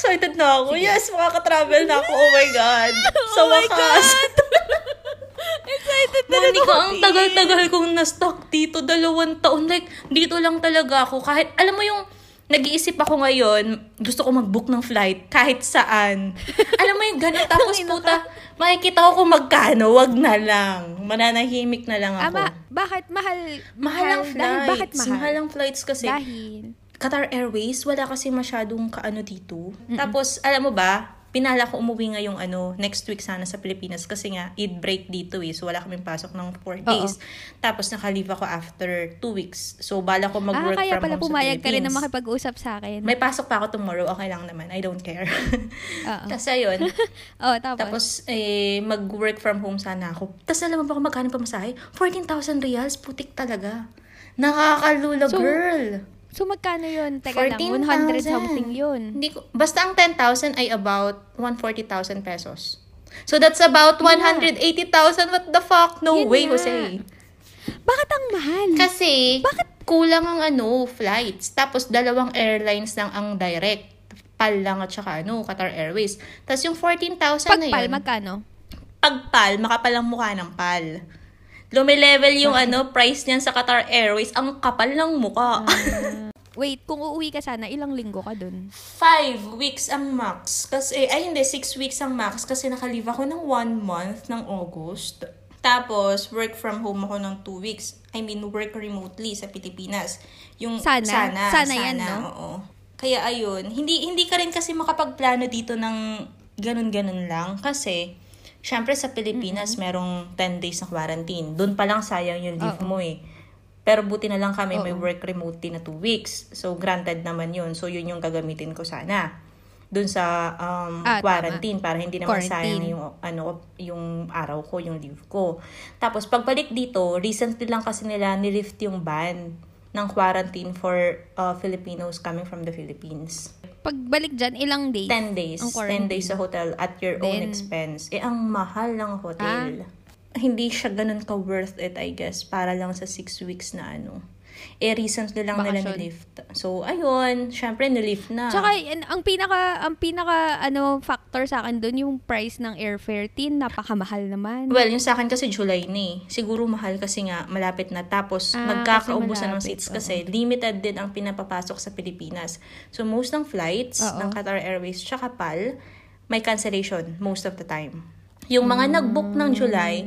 excited na ako. Yes, makaka-travel na ako. Oh my God. Sa Oh wakas. Excited na Monica, ang tagal-tagal kong na-stuck dito. Dalawang taon. Like, dito lang talaga ako. Kahit, alam mo yung, nag-iisip ako ngayon, gusto ko mag-book ng flight kahit saan. alam mo yung ganun. Tapos puta, makikita ko kung magkano. Wag na lang. Mananahimik na lang ako. Ama, bakit mahal? mahal ang flights. Bakit mahal? ang flights kasi. Dahil, Qatar Airways, wala kasi masyadong kaano dito. Tapos, alam mo ba, pinala ko umuwi ngayong ano, next week sana sa Pilipinas kasi nga, Eid break dito eh. So, wala kaming pasok ng 4 days. Tapos, nakalive ako after 2 weeks. So, bala ko ah, mag-work kaya from pala home pumayag sa ka rin na makipag-usap sa akin. May pasok pa ako tomorrow, okay lang naman. I don't care. Oo. Tapos, ayun. oh, tapos, Tapos, eh, mag-work from home sana ako. Tapos, alam mo ba kung magkano pamasahe? 14,000 reals. Putik talaga. Nakakalula, So, girl. So magkano yun? Teka lang, 100 14,000. something yun. Hindi ko, basta ang 10,000 ay about 140,000 pesos. So that's about 180,000. What the fuck? No Yun way, nga. Jose. Bakit ang mahal? Kasi, kulang ang ano, flights. Tapos dalawang airlines lang ang direct. PAL lang at saka ano, Qatar Airways. Tapos yung 14,000 na Pagpal, yun. magkano? pag PAL, makapalang mukha ng PAL. Lumilevel yung ano, price niyan sa Qatar Airways. Ang kapal ng mukha. Wait, kung uuwi ka sana, ilang linggo ka dun? Five weeks ang max. Kasi, ay hindi, six weeks ang max. Kasi nakalive ako ng one month ng August. Tapos, work from home ako ng two weeks. I mean, work remotely sa Pilipinas. Yung, Sana. Sana, Sana yan, no? Oo. Kaya ayun, hindi hindi ka rin kasi makapagplano dito ng ganun-ganun lang. Kasi, syempre sa Pilipinas, merong 10 days na quarantine. Doon pa lang sayang yung leave mo eh. Pero buti na lang kami may Oo. work remotely na 2 weeks. So, granted naman yun. So, yun yung gagamitin ko sana. Doon sa um, Ah, tama. quarantine para hindi naman Quarantine. sayang yung ano yung araw ko, yung leave ko. Tapos pagbalik dito, recently lang kasi nila nilift yung ban ng quarantine for uh, Filipinos coming from the Philippines. Pagbalik dyan, ilang days? 10 days. Ang 10 days sa hotel at your own Then- expense. Eh, ang mahal ng hotel. Hindi siya ganun ka-worth it, I guess, para lang sa 6 weeks na ano. Eh, recently lang nila Bakasyon. nilift. So, ayun, syempre nilift na. Tsaka, yan, ang pinaka, ang pinaka, ano, factor sa akin dun, yung price ng airfare. Tin, napakamahal naman. Well, yung sa akin kasi July na eh. Siguro mahal kasi nga, malapit na. Tapos, Ah, magkakaubusan ng seats kasi limited din ang pinapapasok sa Pilipinas. So, most ng flights Oo. ng Qatar Airways tsaka PAL, may cancellation most of the time. Yung mga nag-book ng July,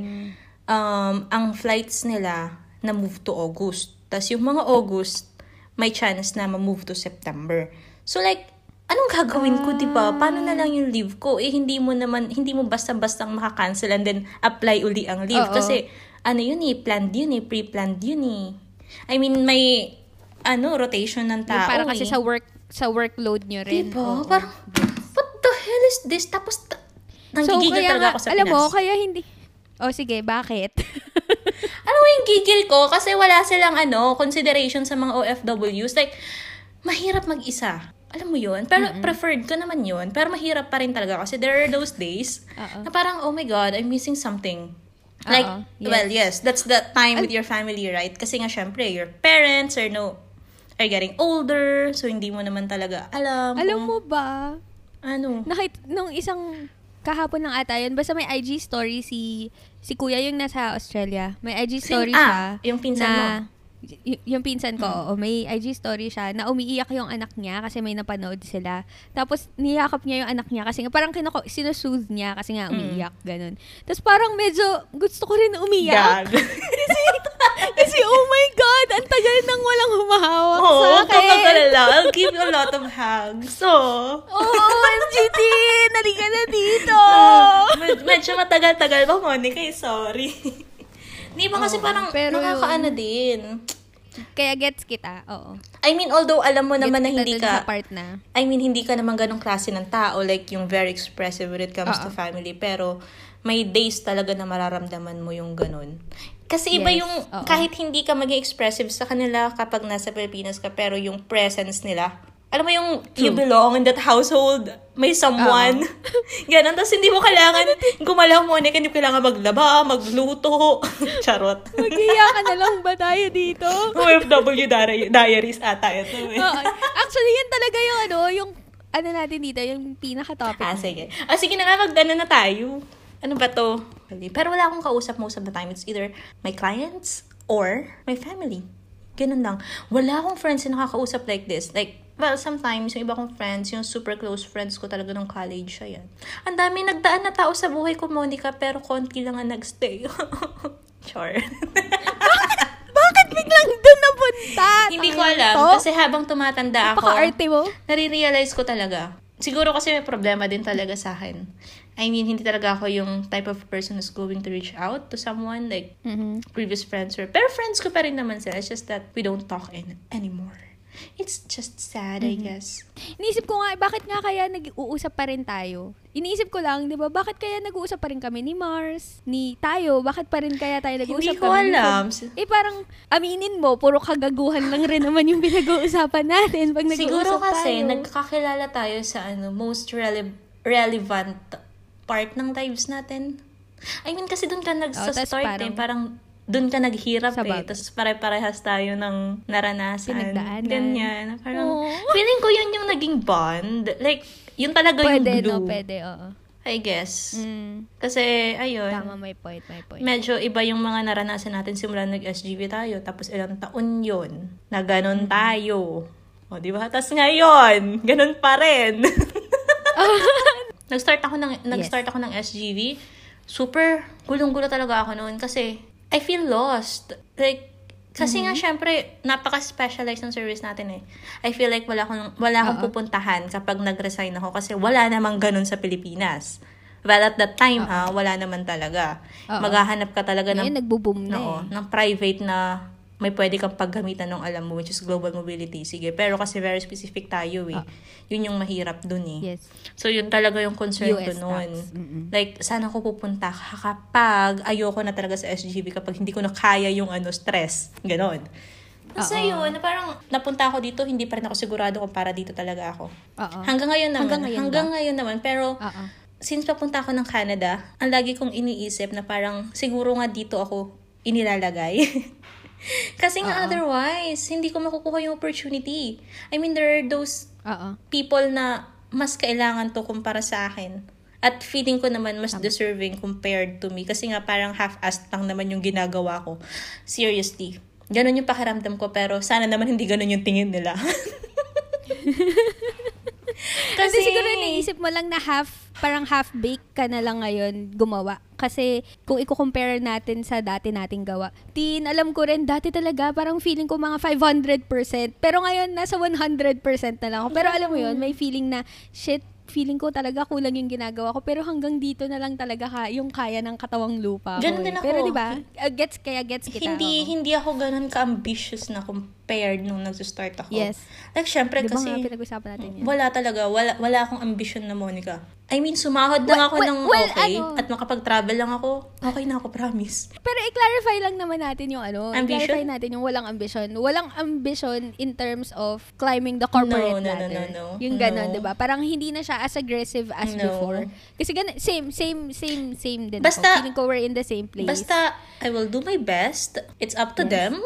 um, ang flights nila na-move to August. Tapos yung mga August, may chance na ma-move to September. So like, anong gagawin ko, di ba? Paano na lang yung leave ko? Eh, hindi mo naman, hindi mo basta-bastang makakancel and then apply uli ang leave. Oo. Kasi, ano yun eh, planned yun eh, pre-planned yun eh. I mean, may, ano, rotation ng Yung tao para kasi eh. sa work sa workload nyo rin. Diba? Oo. Parang, what the hell is this? Tapos, ta- nanggigigil kaya talaga nga, ako sa alam Pinas. mo, kaya hindi... O sige, bakit? Ano yung gigil ko? Kasi wala silang ano, consideration sa mga OFWs. Like, mahirap mag-isa. Alam mo yun? Pero preferred ko naman yun. Pero mahirap pa rin talaga kasi there are those days Oo. na parang, oh my God, I'm missing something. Like, yes. well, yes, that's the time with your family, right? Kasi nga, syempre, your parents are no, are getting older, so hindi mo naman talaga alam. alam kung mo ba, Ano? nakit nung isang kahapon lang ata yun, basta may IG story si si kuya yung nasa Australia. May IG Sin- story ah, siya. yung pinsan na, mo. Hmm. y- yung pinsan ko, oo, may IG story siya na umiiyak yung anak niya kasi may napanood sila. Tapos niyakap niya yung anak niya kasi nga parang kinako, sinusoothe niya kasi nga Hmm. umiiyak, ganun. Tapos parang medyo gusto ko rin umiyak. Kasi oh my God, ang tagal nang walang humahawak Oo, sa akin. kapag alala, I'll give you a lot of hugs. So, Oh, MGT! Nalika na dito! Med- medyo matagal-tagal ba, Monica? Eh, sorry. Di ba kasi Oo, parang pero nakakaano din. Kaya gets kita, oo. I mean, although alam mo naman na Gets hindi ka, part na. I mean, hindi ka naman ganong klase ng tao, like yung very expressive when it comes to Oo. family, pero may days talaga na mararamdaman mo yung ganun. Kasi iba Yes, yung, oo. kahit hindi ka maging expressive sa kanila kapag nasa Pilipinas ka, pero yung presence nila, alam mo yung you belong in that household, may someone. Ganon. Tapos hindi mo kailangan gumalaw mo, hindi mo kailangan maglaba, magluto. Charot. Magiya ka na lang ba tayo dito? OFW diary- diaries ata ito eh. Actually, yan talaga yung ano, yung ano natin dito, yung pinaka-topic. Ah, sige. Ah, sige na nga, mag-ano na tayo. Ano ba to? Pero wala akong kausap most of the time. It's either my clients or my family. Ganun lang. Wala akong friends na nakakausap like this. Like, well, sometimes, yung iba kong friends, yung super close friends ko talaga nung college, ayan. Ang dami nagdaan na tao sa buhay ko, Monica, pero konti lang ang nagstay. Char. Bakit biglang doon napunta? Hindi ko alam. to. Kasi habang tumatanda ako, Napaka-arte mo. nare-realize ko talaga. Siguro kasi may problema din talaga sa akin. I mean, hindi talaga ako yung type of person who's going to reach out to someone like Mhm. previous friends or pero friends ko pa rin naman sila. It's just that we don't talk in anymore. It's just sad, I guess. Iniisip ko nga, bakit nga kaya nag-uusap pa rin tayo? Iniisip ko lang, di ba, bakit kaya nag-uusap pa rin kami ni Mars, ni tayo, bakit pa rin kaya tayo nag-uusap Hindi ko kami ni alam. Fob? Eh parang, aminin mo, puro kagaguhan lang rin naman yung pinag-uusapan natin pag nag-uusap Siguro kasi tayo. nagkakilala tayo sa ano most rele- relevant part ng lives natin. I mean, kasi doon ka Oh, tas nag-start eh. parang- Parang doon ka naghirap eh. Tapos pare-parehas tayo ng naranasan. Pinagdaanan. Ganyan. Parang, Oo. feeling ko yun yung naging bond. Like, yun talaga Pwede, yung glue. no? Pwede, oo. I guess. Mm, Kasi, ayun. tama, may point, may point. Medyo iba yung mga naranasan natin simula nag-SGV tayo. Tapos ilang taon yun na ganun tayo. O, di ba? Tapos ngayon, ganun pa rin. nag-start ako ng nag-start ako ng SGV. Super gulong-gulo talaga ako noon kasi I feel lost. Like kasi nga syempre napaka-specialized ng service natin eh. I feel like wala akong wala akong Oo. pupuntahan kapag nag-resign ako kasi wala namang ganun sa Pilipinas. Well, at that time ha, wala naman talaga. Oo. Maghahanap ka talaga ng Ngayon, nagbo-boom na Oo, eh. ng private na may pwede kang paggamitan ng alam mo, which is global mobility. Sige, pero kasi very specific tayo eh. Ah. Yun yung mahirap dun eh. Yes. So, yun talaga yung concern ko US nun. tax. Mm-mm. Like, saan ako pupunta kapag ayoko na talaga sa SGB, kapag hindi ko na kaya yung ano, stress. Ganon. Kasi Oo. yun, parang napunta ako dito, hindi pa rin ako sigurado kung para dito talaga ako. Oo. Hanggang ngayon naman. Hanggang ngayon hanggang ba? ngayon naman. Pero, Oo. since papunta ako ng Canada, ang lagi kong iniisip na parang siguro nga dito ako inilalagay. Kasi nga Oo. otherwise, hindi ko makukuha yung opportunity. I mean, there are those Oo. people na mas kailangan to kumpara sa akin. At feeling ko naman mas deserving compared to me. Kasi nga parang half-assed lang naman yung ginagawa ko. Seriously. Ganon yung pakiramdam ko pero sana naman hindi ganon yung tingin nila. Kasi siguro naisip mo lang na half, parang half-baked ka na lang ngayon gumawa. Kasi kung i-compare natin sa dati nating gawa, tin, alam ko rin, dati talaga, parang feeling ko mga 500%. Pero ngayon, nasa 100% na lang ako. Pero alam mo yun, may feeling na, shit, feeling ko talaga kulang yung ginagawa ko. Pero hanggang dito na lang talaga ka, yung kaya ng katawang lupa ko. Ganun din ako. Pero di ba gets, kaya gets kita. hindi oo. hindi ako ganun ka-ambitious na compared nung nag-start ako. Yes. Like, syempre, Di ba kasi nga, pinag-usapan natin yan. wala talaga. Wala, wala akong ambition na Monica. I mean, sumahod lang Well, ako well, ng well, okay ano? at makapag-travel lang ako. Okay na ako, promise. Pero i-clarify lang naman natin yung ano, Ambition? i-clarify natin yung walang ambition. Walang ambition in terms of climbing the corporate No, no, no, ladder. no, no. Yung ganon, No. 'di ba? Parang hindi na siya as aggressive as No. before. Kasi ganun, same, same, same, same din Basta- ako. Feeling ko we're in the same place. Basta, I will do my best. It's up to them.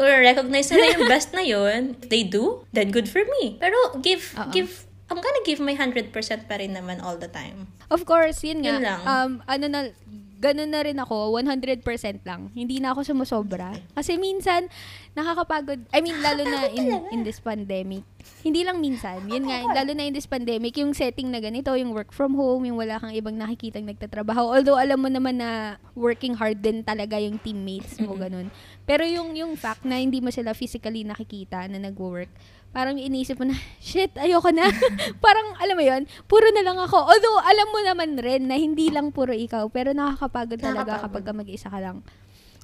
Kung recognize nila yung best na yun, if they do, then good for me. Pero give, Oo. give, I'm gonna give my 100% pa rin naman all the time. Of course, yun nga. Yun lang. Um, ano na, ganun na rin ako, 100% lang. Hindi na ako sumusobra. Kasi minsan, nakakapagod. I mean, lalo na in, in this pandemic. Hindi lang minsan. Yun nga, lalo na in this pandemic, yung setting na ganito, yung work from home, yung wala kang ibang nakikitang nagtatrabaho. Although, alam mo naman na working hard din talaga yung teammates mo, ganun. Pero yung, yung fact na hindi mo sila physically nakikita na nag-work, parang iniisip mo na, shit, ayoko na. parang, alam mo yon puro na lang ako. Although, alam mo naman rin na hindi lang puro ikaw, pero nakakapagod talaga kapag ka mag-isa ka lang.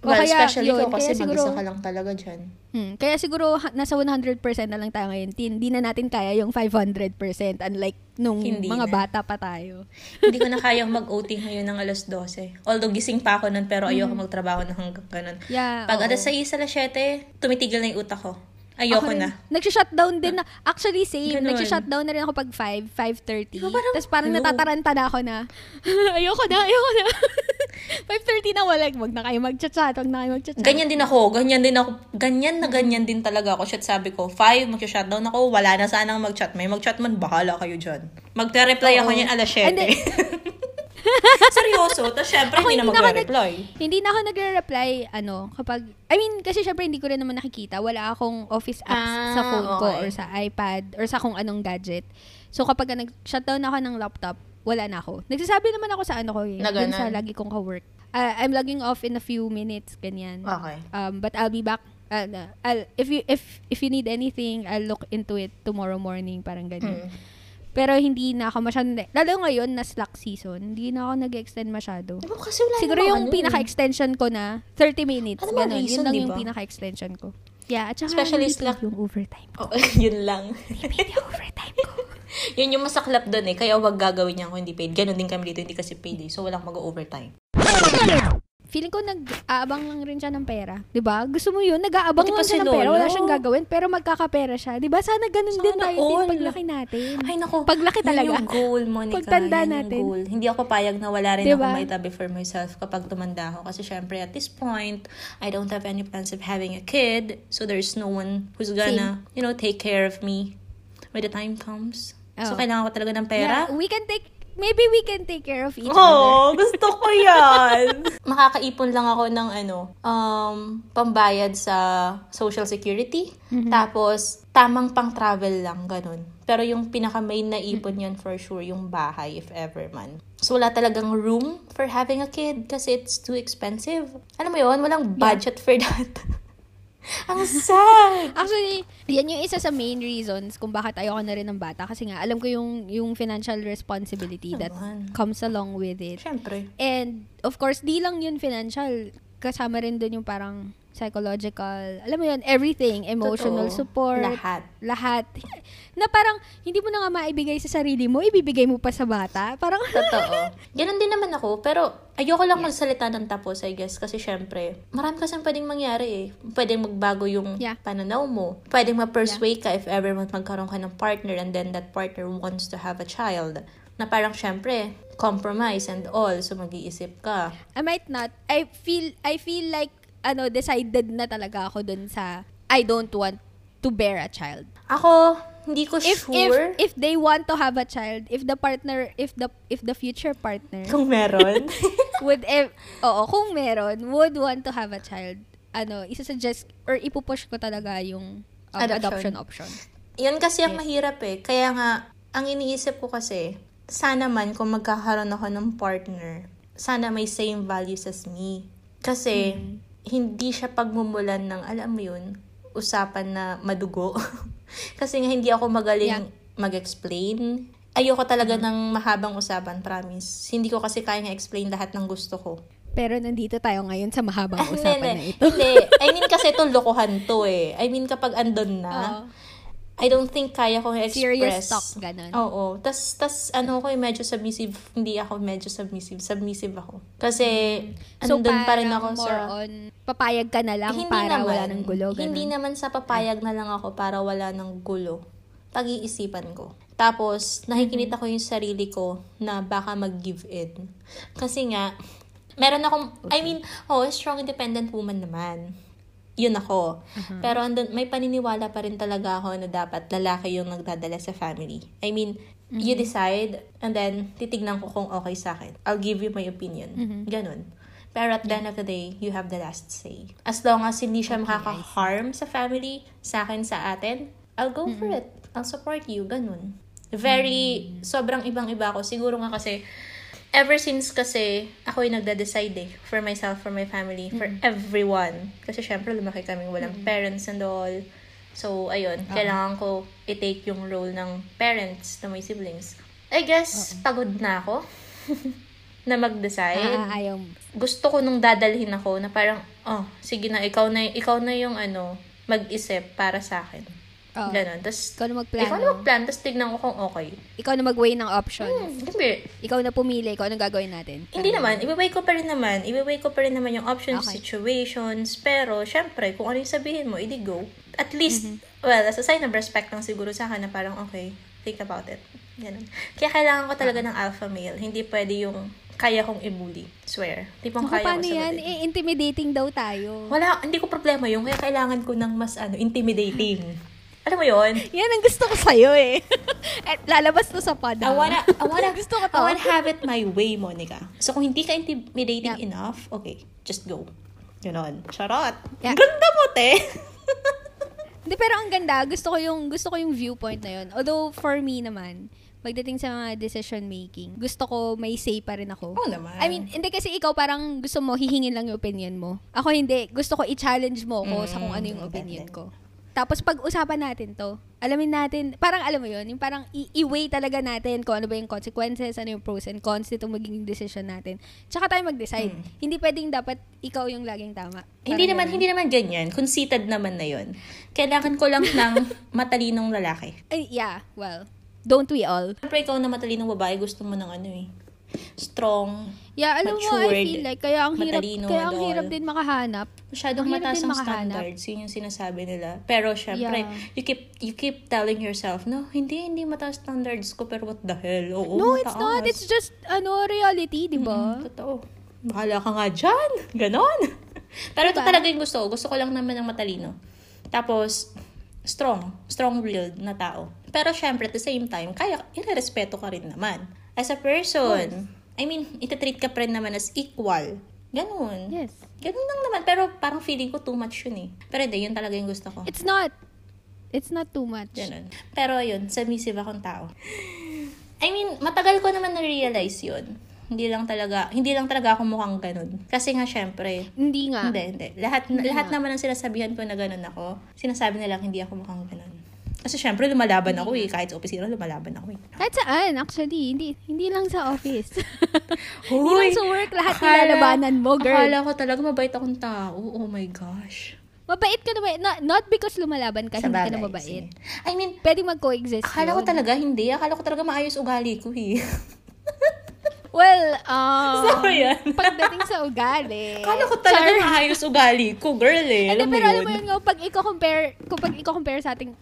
Well, kaya, especially yun, ko kasi siguro, mag-isa ka lang talaga dyan. Hmm, kaya siguro ha- nasa 100% na lang tayo ngayon. Hindi na natin kaya yung 500% unlike nung Hindi mga na. bata pa tayo. Hindi ko na kayang mag-OT ngayon ng alas 12. Although gising pa ako nun, pero ayoko Mm. magtrabaho na hanggang ganun. Yeah, Pag oo. alas 6, alas 7, tumitigil na yung utak ko. Ayoko Ako na. Nagsha-shutdown din na. Actually, same. Ganun. Nagsha-shutdown na rin ako pag 5, 5.30. Diba parang, Tapos parang hello? natataranta na ako na, ayoko na, ayoko na. 5.30 na wala. Wag na kayo mag-chat, wag na kayo mag-chat. Ganyan din ako. Ganyan din ako. Ganyan na ganyan din talaga ako. Shit, sabi ko, five, mag-shutdown ako. Wala na sanang mag-chat. May mag-chat man, bahala kayo dyan. Magte-reply ako Oo. niyan alas 7. Hindi. Seryoso. Tapos syempre, Ako, hindi na hindi na magre-reply. Hindi na ako nagre-reply, ano, kapag, I mean, kasi syempre hindi ko rin naman nakikita. Wala akong office apps Ah, sa phone ko okay. or sa iPad or sa kung anong gadget. So, kapag nag-shutdown ako ng laptop, wala na ako. Nagsasabi naman ako sa ano ko eh. Na dun sa lagi kong ka-work. Uh, I'm logging off in a few minutes, ganyan. Okay. Um, but I'll be back. Uh, I'll, if you if if you need anything, I'll look into it tomorrow morning, parang ganyan. Hmm. Pero hindi na ako masyadong, lalo ngayon na slack season, hindi na ako nag-extend masyado. Diba kasi wala Siguro yung ano eh. pinaka-extension ko na 30 minutes. Ano ganun. reason, yun lang di yung pinaka-extension ko. Yeah, at saka Especially Slack- yung overtime ko. Oh, yun lang. Hindi yung overtime ko. yun yung masaklap doon eh. Kaya wag gagawin niya kung hindi paid. Ganon din kami dito, hindi kasi paid eh. So, walang mag-overtime. Feeling ko nag-aabang lang rin siya ng pera. 'Di ba? Gusto mo yun? Nag-aabang lang siya si ng pera. Wala siyang gagawin, pero magkakapera siya. 'Di ba? Sana ganun din Sana tayo din all. paglaki natin. Ay, naku. Paglaki talaga. Yan yung goal, Monica. Pagtanda Yan natin. yung goal. Hindi ako papayag na wala rin Diba? ako maitabi for myself kapag tumanda ako. Kasi syempre, at this point, I don't have any plans of having a kid. So, there's no one who's gonna, you know, take care of me when the time comes. So, Oh. kailangan ko talaga ng pera. Yeah, we can take maybe we can take care of each other. Oh, gusto ko yan. Makakaipon lang ako ng ano, um, pambayad sa social security. Mm-hmm. Tapos, tamang pang travel lang, ganun. Pero yung pinaka main na ipon yan for sure, yung bahay, if ever man. So, wala talagang room for having a kid kasi it's too expensive. Alam mo yun, walang budget for that. Ang sad! Actually, yan yung isa sa main reasons kung bakit ayoko na rin ng bata. Kasi nga, alam ko yung, yung financial responsibility that Naman. comes along with it. Siyempre. And, of course, di lang yun financial. Kasama rin dun yung parang psychological, alam mo yun, everything, emotional Totoo. support, Lahat. lahat. Na parang, hindi mo na nga maibigay sa sarili mo, ibibigay mo pa sa bata. Parang, Totoo. Ganon din naman ako, pero ayoko lang magsalita ng tapos, I guess, kasi syempre, marami kasing pwedeng mangyari eh. Pwedeng magbago yung Yeah. pananaw mo. Pwedeng ma-persuade ka if ever magkaroon ka ng partner and then that partner wants to have a child. Na parang syempre, compromise and all, so mag-iisip ka. I might not. I feel, I feel like, ano, decided na talaga ako dun sa, I don't want to bear a child. Ako, hindi ko If, sure if, if they want to have a child, if the partner, if the, if the future partner kung meron. would, eh, oo, kung meron, would want to have a child, ano, isa-suggest, or ipupush ko talaga yung um, Adoption. adoption. option. Yan kasi ang mahirap eh. Kaya nga, ang iniisip ko kasi, sana man kung magkakaroon ako ng partner, sana may same values as me. Kasi, hindi siya pagmumulan ng, alam mo yun, usapan na madugo. kasi nga hindi ako magaling Yeah. mag-explain. Ayoko talaga ng mahabang usapan, promise. Hindi ko kasi kaya explain lahat ng gusto ko. Pero nandito tayo ngayon sa mahabang usapan na ito. Hindi. I mean, kasi ito lokohan to eh. I mean, kapag andun na, Oo. I don't think kaya ko i-express. Serious talk, ganun. Oo. Tas, tas ano ko, eh, medyo submissive. Hindi ako medyo submissive. Submissive ako. Kasi, So, andun pa rin ako more sa... on, papayag ka na lang hindi para naman, wala ng gulo. Ganun. Hindi naman sa papayag na lang ako para wala ng gulo. Pag-iisipan ko. Tapos, nakikinita ko yung sarili ko na baka mag-give in. Kasi nga, meron akong, I mean, oh, strong independent woman naman. Yun ako. Uh-huh. Pero andun, may paniniwala pa rin talaga ako na dapat lalaki yung nagdadala sa family. I mean, you Mm-hmm. decide and then titignan ko kung okay sa akin. I'll give you my opinion. Mm-hmm. Ganon. Pero at the end of the day, you have the last say. As long as hindi siya makaka-harm sa family, sa akin, sa atin, I'll go for it. I'll support you. Ganun. Very, sobrang ibang-iba ako. Siguro nga kasi, ever since kasi, ako yung nagda-decide eh. For myself, for my family, for everyone. Kasi syempre, lumaki kami walang parents and all. So, ayun. Kailangan ko i-take yung role ng parents na may siblings. I guess, pagod na ako. na mag-decide Ah, ayaw gusto ko nung dadalhin ako na parang, oh, sige na, ikaw na, ikaw na yung ano, mag-isip para sa akin. Oo. Ganon. Tapos, Ikaw na magplano. ikaw na mag-plan, tapos tignan ko kung okay. Ikaw na mag-weigh ng options. Hmm, hindi. Ikaw na pumili, ikaw na gagawin natin. Hindi naman, iwiweigh ko pa rin naman. Iwiweigh ko pa rin naman yung options, Okay. situations. Pero, syempre, kung ano yung sabihin mo, edi go. At least, Mm-hmm. well, as a sign of respect lang siguro sa akin na parang, okay, think about it. Ganun. Kaya kailangan ko talaga ng alpha male. Hindi pwede yung kaya kong i-bully. Swear. Tipong Ako, kaya paano ko yan? Eh, intimidating daw tayo. Wala, hindi ko problema yung kaya kailangan ko ng mas ano, intimidating. Alam mo yon? Yan ang gusto ko sa'yo eh. eh lalabas to sa pod. I wanna, I wanna, gusto ko to. I wanna have it my way, Monica. So, kung hindi ka intimidating Yeah. enough, okay, just go. Ganon. Charot. Yeah. Ganda mo, te. Hindi, pero ang ganda. Gusto ko yung, gusto ko yung viewpoint na yun. Although, for me naman, pagdating sa mga decision making, gusto ko may say pa rin ako. Oo naman. I mean, hindi kasi ikaw parang gusto mo hihingin lang yung opinion mo. Ako hindi. Gusto ko i-challenge mo ako sa kung ano yung Mm, opinion ko. Tapos pag-usapan natin to, alamin natin, parang alam mo yun, yung parang i-weigh talaga natin kung ano ba yung consequences, ano yung pros and cons nitong magiging decision natin. Tsaka tayo mag-decide. Hindi pwedeng dapat ikaw yung laging tama. Mm. hindi Parang naman, ganun. hindi naman ganyan. Conceited naman na yon. Kailangan ko lang ng matalinong lalaki. Ay, yeah, well, don't we all? Siyempre, ikaw na matalinong babae, gusto mo ng ano eh. Strong. Yeah, alam mo, I Matured, feel like, kaya ang hirap, matalino kaya ang and all. hirap din makahanap. Masyadong Ang hirap mataas din ang makahanap. standards. Yun yung sinasabi nila. Pero, syempre, Yeah. you keep you keep telling yourself, no, hindi, hindi mataas standards ko, pero what the hell? Oo, no, mataas. it's not. It's just, ano, reality, di ba? Mm, totoo. Bahala ka nga dyan. Ganon. pero ito Diba? talaga yung gusto ko. Gusto ko lang naman ng matalino. Tapos, strong. Strong-willed na tao. Pero, syempre, at the same time, kaya, irerespeto ka rin naman. As a person, I mean, itatreat ka pa rin naman as equal. Ganon. Yes. Ganun lang naman. Pero parang feeling ko too much yun eh. Pero hindi, yun talaga yung gusto ko. It's not. It's not too much. Ganun. Pero yun, submissive akong tao. I mean, matagal ko naman na-realize yun. Hindi lang talaga, hindi lang talaga ako mukhang ganun. Kasi nga, syempre, Hindi nga. hindi, hindi. Lahat, Hindi lahat nga. naman ng sinasabihan ko na ganun ako, sinasabi nilang hindi ako mukhang ganun. Kasi syempre, lumalaban ako eh. Kahit sa opisina, lumalaban ako eh. Kahit saan, actually. Hindi hindi lang sa office. Huy! hindi lang sa work, lahat Akala- nilalabanan mo, girl. Akala ko talaga mabait akong tao. Oh my gosh. Mabait ka naman. Not, not because lumalaban ka, Sa hindi ka na mabait. sige. I mean, Pwede mag-coexist akala ko yun. talaga hindi. Akala ko talaga maayos ugali ko eh. Well, um, So, yan. pagdating sa ugali. Akala ko talaga Char. maayos ugali ko, girl eh. Alam pero yun? alam mo yun nga, pag i-compare, kung pag i-compare sa ating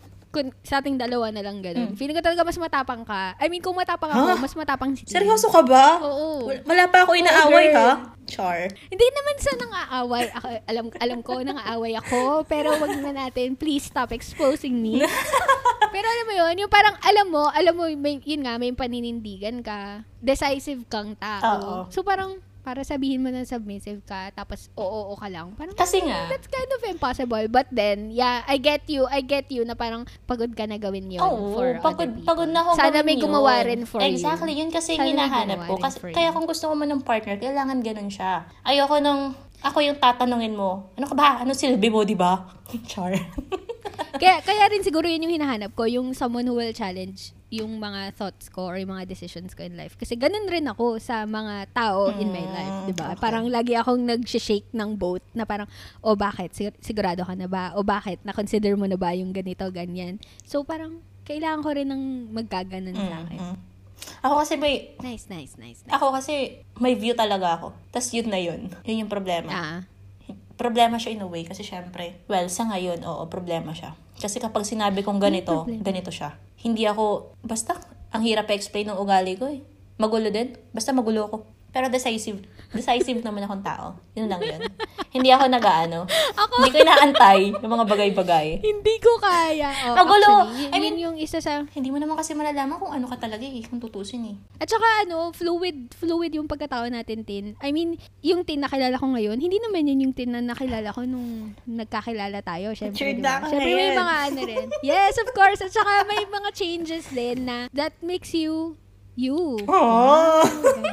sa ating dalawa na lang ganun. Feeling ko talaga mas matapang ka. I mean, kung matapang ako, Hmm. Ha? mas matapang si Tin. Seryoso ka ba? Oo. Wala- pa ako inaaway, ha? Char. Hindi naman sa nang-aaway. Ako, alam, alam ko, nang-aaway ako. Pero wag na natin, please stop exposing me. pero alam mo yun, yung parang, alam mo, alam mo, may, yun nga, may paninindigan ka. Decisive kang tao. Oo. So parang, para sabihin mo na submissive ka, tapos oo, oo ka lang. Parang, Kasi nga, that's kind of impossible. But then, yeah, I get you. I get you na parang pagod ka na gawin yun Oo, for pagod, other people. pagod na ako Sana may yun. gumawa rin for you. Exactly, yun kasi Sana hinahanap ko. Kasi, kaya kung gusto ko man ng partner, kailangan ganun siya. Ayoko nung, ako yung tatanungin mo, ano ka ba? Ano silbi mo, di ba? Char. kaya, kaya rin siguro yun yung hinahanap ko, yung someone who will challenge yung mga thoughts ko or yung mga decisions ko in life. Kasi ganun rin ako sa mga tao in my life, Mm, di ba? okay. Parang lagi akong nag-shake ng boat na parang, o bakit? Sig- sigurado ka na ba? O bakit? Na-consider mo na ba yung ganito, ganyan? So parang, kailangan ko rin ng magkaganon sa akin. Mm. Ako kasi may, Nice, nice, nice. nice. ako kasi may view talaga ako. Tapos yun na yun. Yun yung problema. Ah, Problema siya in a way kasi syempre, well, sa ngayon, oo, problema siya. Kasi kapag sinabi kong ganito, ganito siya. Hindi ako, basta, ang hirap explain ng ugali ko eh. Magulo din. Basta magulo ako. Pero decisive. Decisive naman akong tao. Yun lang yun. Hindi ako nag-ano. Ako? Hindi ko inaantay ng mga bagay-bagay. hindi ko kaya. Oh, Magulo. Actually, I mean- yun yung isa sa Hindi mo naman kasi malalaman kung ano ka talaga eh, kung tutusin eh. At saka ano, fluid, fluid yung pagkatao natin, Tin. I mean, yung Tin nakilala ko ngayon, hindi naman yun yung Tin na nakilala ko nung nagkakilala tayo. Syempre, Sure di ba? na ka Syempre, may mga ano rin. Yes, of course. At saka may mga changes din na that makes you you. Oh!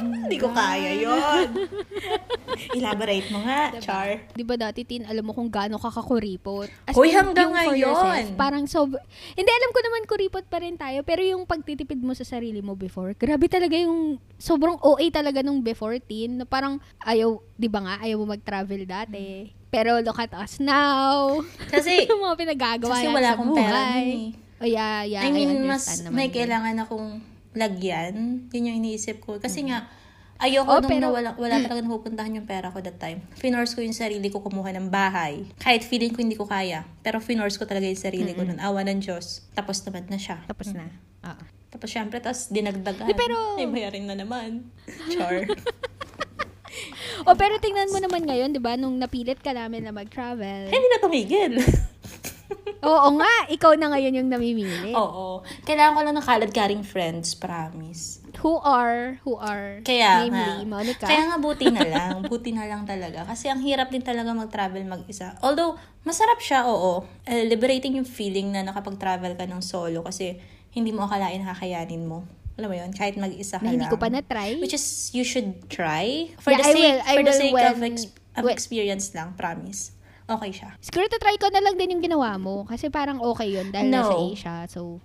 Hindi ko kaya yun. Elaborate mo nga, Char. Di ba dati, Tin, alam mo kung gaano ka kakuripot? As Hoy, hanggang ngayon. yourself, parang so... Hindi, alam ko naman kuripot pa rin tayo, pero yung pagtitipid mo sa sarili mo before, grabe talaga yung sobrang OA talaga nung before, Tin, na parang ayaw, di ba nga, ayaw mo mag-travel dati. Pero look at us now. Kasi, Yung mga pinagagawa kasi wala akong pera eh. Oh, yeah, yeah. I mean, understand mas may kailangan akong lagyan. Yun yung iniisip ko. Kasi nga, ayoko Oh, nung pero- na wala, wala talaga napupuntahan yung pera ko that time. Finorce ko yung sarili ko kumuha ng bahay. Kahit feeling ko hindi ko kaya. Pero finorce ko talaga yung sarili ko nun. Awa ng Diyos. Tapos naman na siya. Tapos na. Oo. Tapos syempre, tapos dinagdagan. Di, pero- Ay, bayarin na naman. Char. O, pero tingnan mo naman ngayon, di ba, nung napilit ka namin na mag-travel. Hindi na tumigil. Oo nga, ikaw na ngayon yung namimili. Oo. Kailangan ko lang ng kalad-karing friends, promise. Who are, who are, Kaya namely, nga. Monica. Kaya nga buti na lang. buti na lang talaga. Kasi ang hirap din talaga mag-travel mag-isa. Although, masarap siya, oo. Eh, liberating yung feeling na nakapag-travel ka ng solo kasi hindi mo akalain nakakayanin mo. Alam mo yun? Kahit mag-isa ka na hindi lang. ko pa na-try. Which is, you should try. For Yeah, the I sake, will. I for the will sake of, when- ex- of experience lang, promise. Okay siya. Siguro try ko na lang din yung ginawa mo. Kasi parang okay yun dahil No. nasa Asia. So,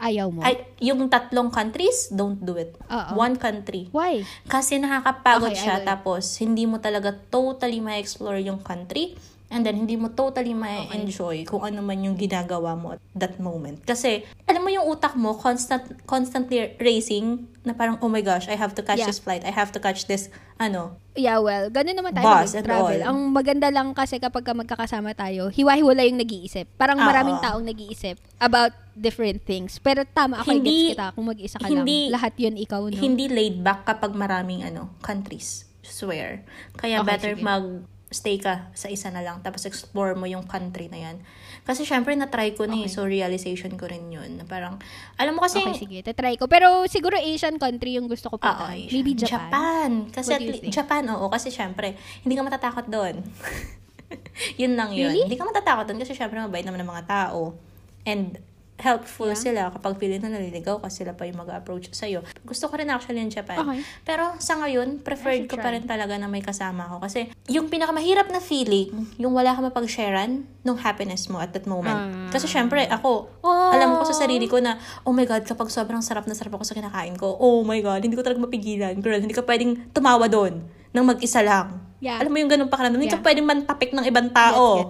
ayaw mo. Ay, yung tatlong countries, don't do it. Oo. One country. Why? Kasi nakakapagod Okay, siya, tapos hindi mo talaga totally ma-explore yung country, and then hindi mo totally ma-enjoy kung ano man yung ginagawa mo at that moment. Kasi, alam mo yung utak mo, constant, constantly racing, na parang, oh my gosh, I have to catch Yeah. this flight, I have to catch this, ano, Yeah, well, ganun naman tayo Bus and mag-travel. all. Ang maganda lang kasi kapag ka magkakasama tayo, hiwa-hiwala yung nag-iisip. Parang Oo. maraming taong nag-iisip about different things. Pero tama ako, Hindi- gets kita. Kung mag-isa ka hindi- lang, lahat yun ikaw, no? hindi laid back kapag maraming, ano, countries. Swear. Kaya Okay, better sige. mag stay ka sa isa na lang tapos explore mo yung country na yan. Kasi syempre na-try ko na eh, Okay. so realization ko rin yun. Na parang, alam mo kasi, Okay, sige. Tatry ko. Pero siguro Asian country yung gusto ko Ah, punta. okay. Maybe Japan. Kasi What at do you le- think? Japan, oo. Kasi syempre, hindi ka matatakot doon. yun lang yun. Really? Hindi ka matatakot doon kasi syempre mabait naman ng mga tao. And helpful Yeah. sila kapag feeling na naliligaw kasi sila pa yung mag-approach sa'yo. Gusto ko rin actually yung Japan. Okay. Pero sa ngayon, preferred ko pa rin talaga na may kasama ako. Kasi yung pinakamahirap na feeling, yung wala ka mapag-sharean nung happiness mo at that moment. Ah. Kasi syempre, ako, Oh. alam ko sa sarili ko na, oh my God, kapag sobrang sarap na sarap ako sa kinakain ko, oh my God, hindi ko talaga mapigilan. Girl, hindi ka pwedeng tumawa doon nang mag-isa lang. Yeah. Alam mo yung ganun pakiramdam, hindi ka Yeah. pwedeng mantapik ng ibang tao.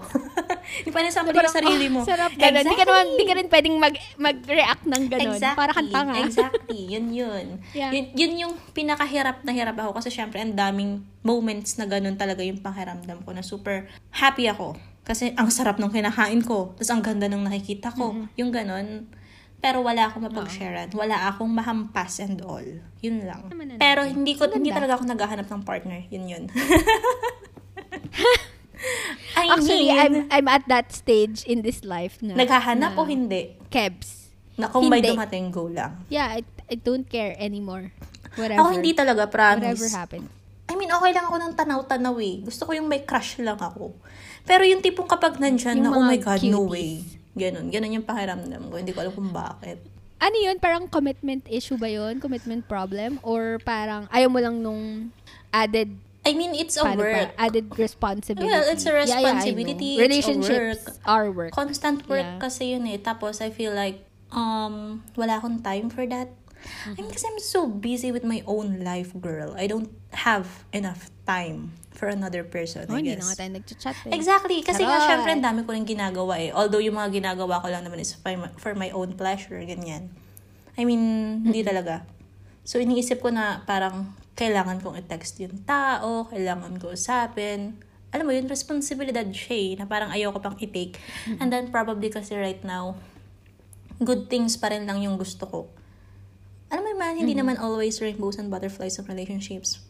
Hindi pwedeng sampalin yung sarili mo. "Ah, sarap ganun. Di ka naman, di ka rin pwedeng mag, mag-react ng ganun. Exactly. Para kang tanga. Exactly. Yun yun. Yeah. yun. Yun yung pinakahirap na hirap ako kasi syempre ang daming moments na ganun talaga yung pakiramdam ko na super happy ako. Kasi ang sarap ng kinakain ko. Tapos ang ganda ng nakikita ko. Yung ganun. Pero wala akong mapag-sharean. Wala akong mahampas and all. Yun lang. Pero hindi ko hindi talaga ako naghahanap ng partner. Yun yun. I Actually, mean, I'm I'm at that stage in this life na. naghahanap na o hindi? Kebs. Na kung may Hindi. dumating, go lang. Yeah, I, I don't care anymore. Whatever. Ako hindi talaga, promise. Whatever happens. I mean, okay lang ako ng tanaw-tanaw eh. Gusto ko yung may crush lang ako. Pero yung tipong kapag nandyan Yung na, oh my God, no cuties. way. Ganun. Ganun yung pakiramdam ko. Hindi ko alam kung bakit. Ano yun? Parang commitment issue ba yun? Commitment problem? Or parang ayaw mo lang nung added I mean, it's a paano work. pa? Added responsibility. Well, it's a Yeah, yeah, responsibility, it's a Relationships are work. Constant work Yeah. kasi yun eh. Tapos, I feel like, um, wala akong time for that. I mean, kasi I'm so busy with my own life, girl. I don't have enough time for another person, Oh, I hindi guess. na nga tayo nag-chat eh. Exactly. Kasi nga, Charot. syempre, ang dami ko rin ginagawa eh. Although, yung mga ginagawa ko lang naman is for my, for my own pleasure, ganyan. I mean, hindi talaga. So, iniisip ko na parang kailangan kong i-text yung tao, kailangan ko usapin. Alam mo yun, responsibilidad siya eh, na parang ayoko pang i-take. And then, probably kasi right now, good things pa rin lang yung gusto ko. Alam mo naman, hindi naman always rainbows and butterflies of relationships.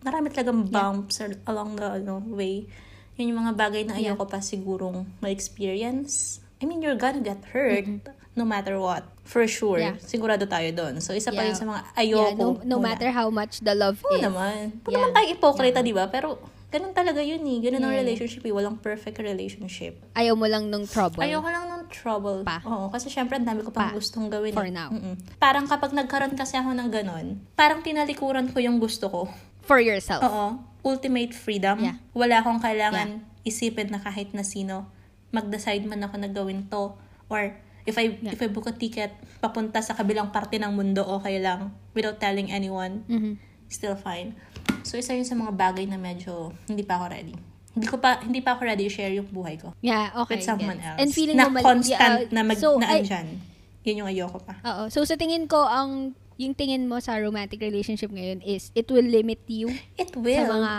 Marami talagang bumps ar- along the ano, way. Yun yung mga bagay na ayoko pa sigurong ma-experience. I mean, you're gonna get hurt no matter what. For sure. Yeah. Sigurado tayo doon. So, isa pa Yeah. rin sa mga ayoko. yeah, no, no muna. matter how much the love Oo is. naman. Huwag Yeah. naman tayo ipokrita, di ba? Pero, ganun talaga yun eh. Ganun ang Yeah. relationship eh. Walang perfect relationship. Ayaw mo lang nung trouble. Ayoko lang ng trouble. Pa. Oo, kasi syempre ang dami ko pang Pa. gustong gawin. For eh. now. Mm-mm. Parang kapag nagkaroon kasi ako ng ganun, parang tinalikuran ko yung gusto ko. For yourself. Oo. Ultimate freedom. Yeah. Wala akong kailangan isipin na kahit na sino. Mag-decide man ako na gawin to. Or if I Yeah. if I book a ticket papunta sa kabilang parte ng mundo, okay lang. Without telling anyone. Mhm. Still fine. So, isa yun sa mga bagay na medyo hindi pa ako ready. Hindi ko pa, hindi pa ako ready to share yung buhay ko. Yeah, okay. with someone gets. else. And feeling na mo mali- constant yeah, na mag, so, na I- andyan. Yun yung ayoko pa. Oo. So, sa tingin ko, ang yung tingin mo sa romantic relationship ngayon is it will limit you It will. sa mga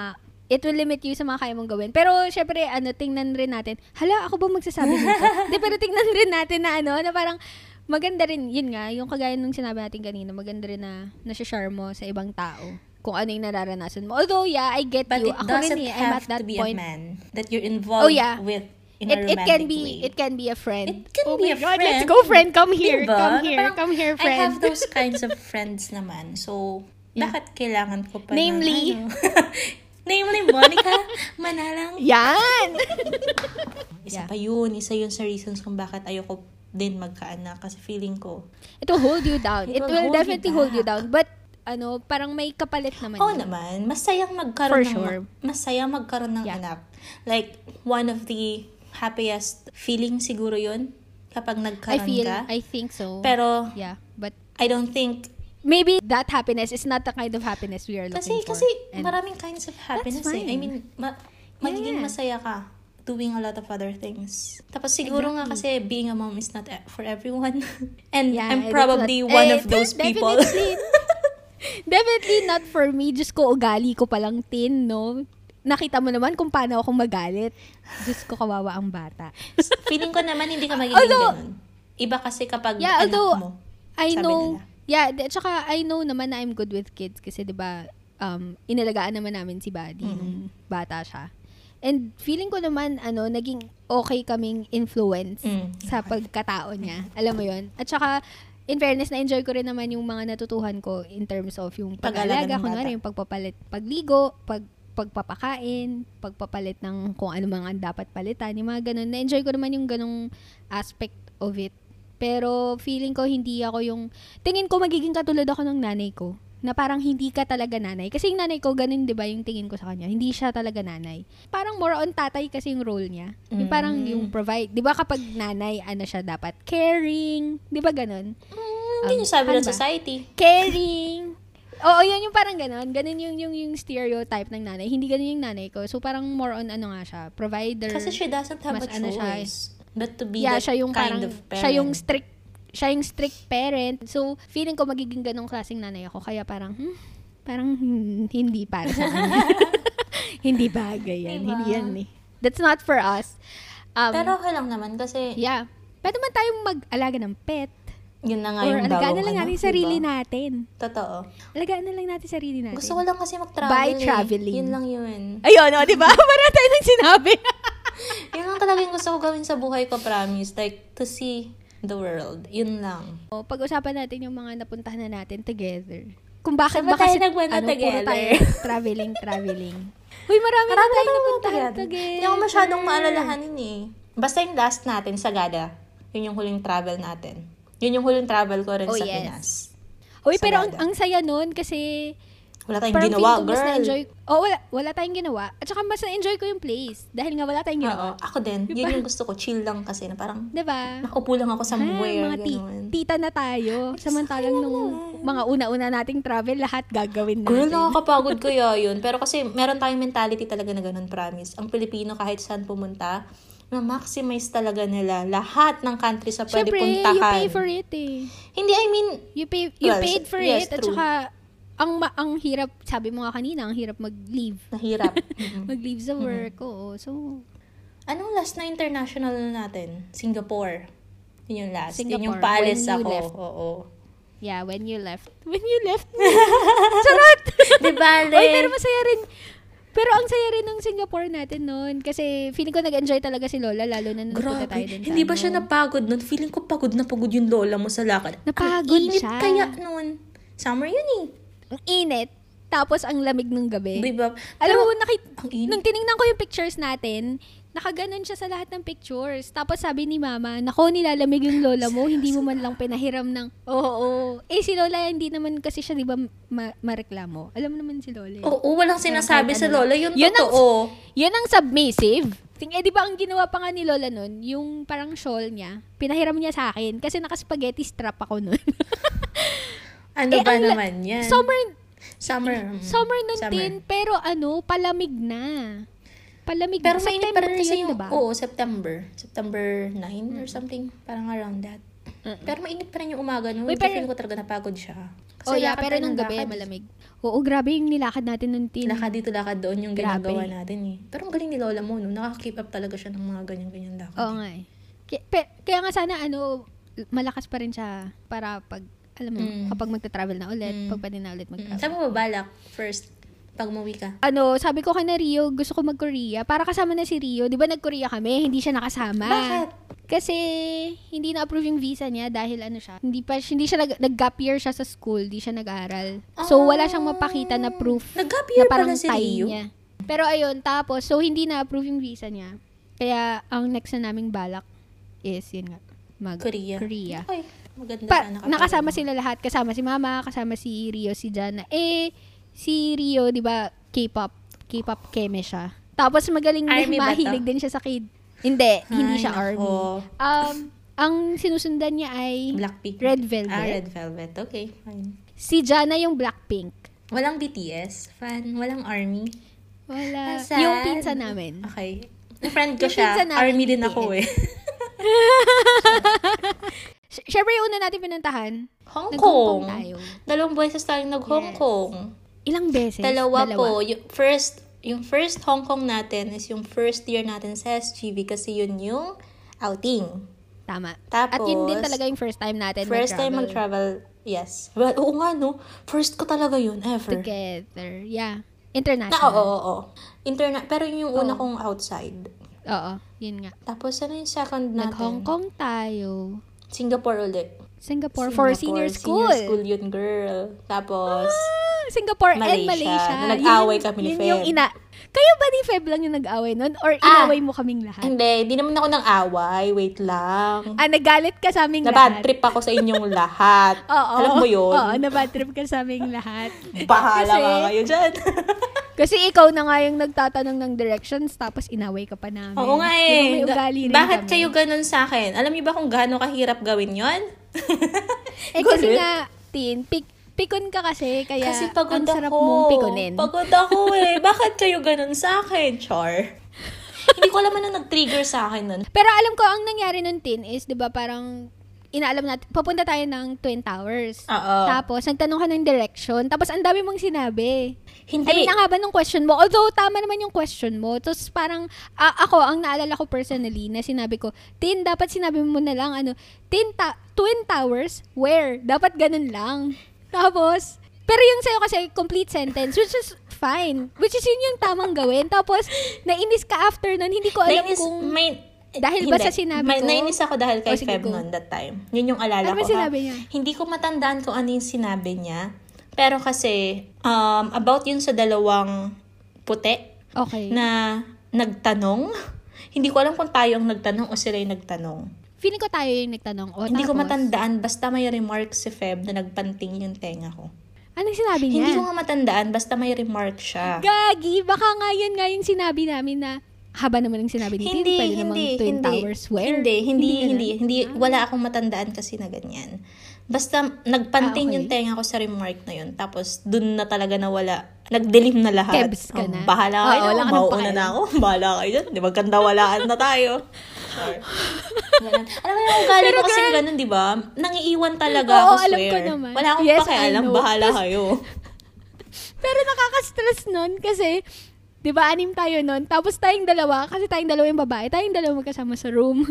it will limit you sa mga kaya mong gawin. Pero, syempre, ano, tingnan rin natin, hala, ako ba magsasabi nito? Hindi, pero tingnan rin natin na ano, na parang, maganda rin, yun nga, yung kagaya nung sinabi natin kanina, maganda rin na, nasa-share mo sa ibang tao kung ano yung nararanasan mo. Although, yeah, I get But you. it Ako doesn't rin eh, I'm have at that to be point. a man that you're involved Oh, yeah. with in a It, it can be way. it can be a friend. It can oh be a God, let's friend. go friend. Come here. Diba? Come here. Parang, Come here, I friend. have those kinds of friends naman. So, Yeah. bakit kailangan ko pa Namely? ng ano? Namely, Monica Manalang. Yan! Isa Yeah. pa yun. Isa yun sa reasons kung bakit ayoko din magkaanak. Kasi feeling ko, It will hold you down. It It, will will, hold you definitely hold you down. But, ano, parang may kapalit naman. Oo yun. naman. Masayang magkaroon For ng sure. masayang magkaroon ng Yeah. anak. Like one of the happiest feeling siguro 'yun kapag I nagkaroon feel, ka. I think so. Pero yeah. But, I don't think maybe that happiness is not the kind of happiness we are kasi looking for. kasi And- maraming kinds of happiness eh. I mean, ma- magiging Yeah. masaya ka doing a lot of other things. Tapos siguro nga kasi being a mom is not e- for everyone. And Yeah, I'm probably one Eh, of those people. Definitely, not for me. Diyos ko, ugali ko palang tin, no? Nakita mo naman kung paano ako magalit. Diyos ko, kawawa ang bata. Feeling ko naman hindi ka magiging Although- ganun. Iba kasi kapag Yeah, anak although, mo. I know, nila. yeah, de, tsaka I know naman na I'm good with kids kasi 'di ba um inalagaan naman namin si Buddy nung bata siya. And feeling ko naman ano naging okay kaming influence Mm. sa pagkatao niya. Alam mo 'yon. At saka in fairness na enjoy ko rin naman yung mga natutuhan ko in terms of yung Pag-alaga pag-alaga, ng kunwari bata. yung pagpapalit, pagligo, pag pagpapakain, pagpapalit ng kung ano mga dapat palitan, yung mga ganun. Na-enjoy ko naman yung ganung aspect of it. Pero feeling ko hindi ako yung, tingin ko magiging katulad ako ng nanay ko. Na parang hindi ka talaga nanay. Kasi yung nanay ko, ganun 'di ba yung tingin ko sa kanya. Hindi siya talaga nanay. Parang more on tatay kasi yung role niya. Yung parang Mm. yung provide. 'Di ba kapag nanay, ano siya dapat? Caring. 'Di ba ganun? Mm, hindi Um, sabi ano ng society. caring. Oo, yun yung parang ganun. Ganun yung, yung, yung stereotype ng nanay. Hindi ganun yung nanay ko. So, parang more on ano nga siya, provider. Kasi she doesn't have mas a ano siya eh. choice. But to be yeah, that siya yung kind parang, of parent. siya yung strict, siya yung strict parent. So, feeling ko magiging ganong klaseng nanay ako. Kaya parang, hmm, parang hindi para sa akin. hindi bagay yan. Diba? Hindi yan eh. That's not for us. Um, Pero okay lang naman kasi yeah. Pwede man tayong mag-alaga ng pet. yun na nga Or yung alagaan na lang natin yung sarili diba? natin. Totoo. Alagaan na lang natin yung sarili natin. Gusto ko lang kasi mag-travel By eh. traveling. Yun lang yun. Ayun, o, di ba? Para tayo nang sinabi. yun lang talagang gusto ko gawin sa buhay ko, promise. Like, to see the world. Yun lang. o, pag-usapan natin yung mga napuntahan na natin together. Kung bakit ba kasi, ano, puro together? tayo traveling, traveling. Uy, marami, Marami na tayong na napuntahan together. together. Hindi ako masyadong maalalahanin eh. Basta yung last natin sa Gada. Yun yung huling travel natin. Yun yung huling travel ko rin Oh, sa yes. Pinas. Uy, Sa pero ang, ang saya nun kasi Wala tayong parang ginawa, ko mas girl. na-enjoy. Oh, wala, wala tayong ginawa. At saka mas na-enjoy ko yung place. Dahil nga wala tayong Oo, ginawa. ako din. Yun yung gusto ko. Chill lang kasi na parang Diba? nakaupo lang ako somewhere. Ah, mga ti- tita na tayo. Samantalang nung mga una-una nating travel, lahat gagawin natin. Girl, nakakapagod kaya yun. Pero kasi meron tayong mentality talaga na ganun, promise. Ang Pilipino kahit saan pumunta, na-maximize talaga nila lahat ng country sa pwede Syempre, puntahan. you pay for it eh. Hindi, I mean, You pay you Well, paid for yes, it at true. saka ang ma- ang hirap sabi mo nga kanina ang hirap mag-leave. nahirap. Mm-mm. Mag-leave sa work oo. So Anong last na international natin? Singapore. Yun yung last. Yun yung Singapore, paalis ako. left. Oo. yeah, when you left. When you left. Charot. Di ba, Oy, pero masaya rin. Pero ang saya rin ng Singapore natin noon kasi feeling ko nag-enjoy talaga si Lola lalo na nung Grabe. tayo dun Hindi ba ano. siya napagod nun? Feeling ko pagod na pagod yung lola mo sa lakad. Napagod Ang init siya. kaya nun. Summer yun eh. Ang init. Tapos ang lamig ng gabi. Di ba? Alam mo, nakit- ang nung tiningnan ko yung pictures natin, nakaganon siya sa lahat ng pictures. Tapos sabi ni mama, nako, nilalamig yung lola mo, hindi mo man lang pinahiram ng, oo, Eh, si lola, hindi naman kasi siya, di ba, ma- mareklamo. Alam mo naman si lola. eh. Oo, walang sinasabi sa lola. Yun, Yun ang- totoo. Yan ang submissive. Ting, eh, di ba ang ginawa pa nga ni Lola nun, yung parang shawl niya, pinahiram niya sa akin kasi naka-spaghetti strap ako nun. Ano Eh, ba ang naman yan? summer, Summer. mm. summer nun Summer. din, pero ano, palamig na. Palamig. Pero mainit pa rin kasi yun, yung, diba? oo, September. September 9 or something. Parang around that. Pero mainit pa rin yung umaga. Uy, Hindi pero- ko talaga napagod siya. Oh, yeah, pero nung ng gabi, lakad. malamig. Oo, grabe yung nilakad natin nung tin. Lakad dito, lakad doon yung Grabe. ginagawa natin eh. Pero ang galing ni Lola mo, no? Nakaka-keep up talaga siya ng mga ganyan-ganyan lakad. Oo nga eh. Kaya, pe- kaya nga sana, ano, malakas pa rin siya para pag, alam mo, Mm. kapag magta-travel na ulit, Mm. pag pwede na ulit Mm. mag-travel. Saan mo babalak first pag umuwi ka? ano, sabi ko kay na Rio, gusto ko mag-Korea. Para kasama na si Rio. Di ba nag-Korea kami? Hindi siya nakasama. Bakit? Kasi hindi na-approve yung visa niya dahil ano siya, hindi pa hindi siya nag, nag-gap year siya sa school, hindi siya nag-aral. So wala siyang mapakita na proof Nag-gap na year parang pala si Rio? niya. Pero ayun, tapos so hindi na-approve yung visa niya. Kaya ang next na naming balak is yun nga, mag Korea. Korea. Okay. Maganda Pa, sana nakasama sila lahat. Kasama si Mama, kasama si Rio, si Jana. Eh, si Rio, di ba, K-pop. K-pop keme siya. Tapos magaling din, Army mahilig din siya sa kid. Hindi, hindi Ay, siya nako. army. Um, ang sinusundan niya ay Blackpink. Red Velvet. Ah, Red Velvet. Okay, fine. Si Jana yung Blackpink. Walang BTS? Fan? Walang ARMY? Wala. Ah, sad. Yung pinsa namin. Okay. Friend ko Yung siya. ARMY din BTS. ako eh. Siyempre, yung una natin pinuntahan, Hong Kong tayo. Dalawang beses tayong nag-Hong Yes. Kong. Ilang beses? Dalawa, po. Yung first, yung first Hong Kong natin is yung first year natin sa SGV kasi yun yung outing. Tama. Tapos, At yun din talaga yung first time natin first time mag-travel mag-travel. Yes. Well, oo nga, no? First ko talaga yun, ever. together. Yeah. Na, International. oo, oo, oo. Interna- pero yun yung una Oo. kong outside. Oo, yun nga. Tapos, ano yung second natin? Nag-Hong Kong tayo. Singapore ulit. Singapore, for senior school. Senior school yun, girl. Tapos, Ah, Singapore and Malaysia. Malaysia. Na nag-away Yun- kami ni yun Feb. yung ina... Kayo ba ni Feb lang yung nag-away nun? Or Ah. inaway mo kaming lahat? hindi, hindi naman ako ng away. Wait lang. Ah, nagalit ka sa aming Na lahat. bad trip ako sa inyong lahat. Oo. Alam mo yun? Oo, na bad trip ka sa aming lahat. Bahala Kasi- nga kayo dyan. Kasi ikaw na nga yung nagtatanong ng directions tapos inaway ka pa namin. Oo nga eh. may Ga- ugali rin Bakit kami? kayo ganun sa akin? Alam niyo ba kung gaano kahirap gawin yon? Eh kasi nga, Tin, pik pikon ka kasi, kaya Kasi pagod ang sarap ako. mong pikonin. Pagod ako eh. Bakit kayo ganun sa akin, Char? Hindi ko alam ano nag-trigger sa akin nun. Pero alam ko, ang nangyari nun, Tin, is, di ba, parang, inaalam natin, papunta tayo ng Twin Towers. Oo. Tapos, nagtanong ka ng direction. Tapos, ang dami mong sinabi. Hindi. I mean, ang haba ng question mo. Although, tama naman yung question mo. Tapos, parang, a- ako, ang naalala ko personally, na sinabi ko, Tin, dapat sinabi mo na lang, ano, Tin, ta- Twin Towers? Where? Dapat ganun lang. Tapos, pero yung sa'yo kasi, complete sentence, which is fine. Which is yun yung tamang gawin. Tapos, nainis ka after nun, hindi ko alam Nainis, kung... may, Dahil ba sa sinabi may, ko? Nainis ako dahil kay O, sige, Feb noon that time. Yun yung alala Ano ko. sinabi niya? Hindi ko matandaan kung ano yung sinabi niya. Pero kasi, um, about yun sa dalawang puti Okay. na nagtanong. Hindi ko alam kung tayo ang nagtanong o sila yung nagtanong. Feeling ko tayo yung nagtanong. O, Hindi ko tapos, matandaan, basta may remark si Feb na nagpanting yung tenga ko. Anong sinabi niya? Hindi ko nga matandaan, basta may remark siya. Gagi, baka nga yun nga yung sinabi namin na haba naman yung sinabi ni Tin, Hindi, pwede hindi, namang Twin hindi. Towers where? Hindi, hindi, ganun? hindi, hindi, wala akong matandaan kasi na ganyan. Basta nagpanting Ah, okay. yung tenga ko sa remark na yun. Tapos dun na talaga nawala. Nagdilim na lahat. Kebs ka Oh, na. bahala Oo, kayo. Mauuna pakialam. na ako. Bahala kayo. Di ba ganda walaan na tayo. Sure. Ganun. Alam mo yung ugali Pero ko kasi ganun, di ba? Nangiiwan talaga Oo, ako, alam swear. ko naman. Wala akong Yes, pakialam. Bahala Tas- kayo. Pero nakaka-stress nun kasi, di ba, anim tayo nun. Tapos tayong dalawa, kasi tayong dalawa yung babae, tayong dalawa magkasama sa room.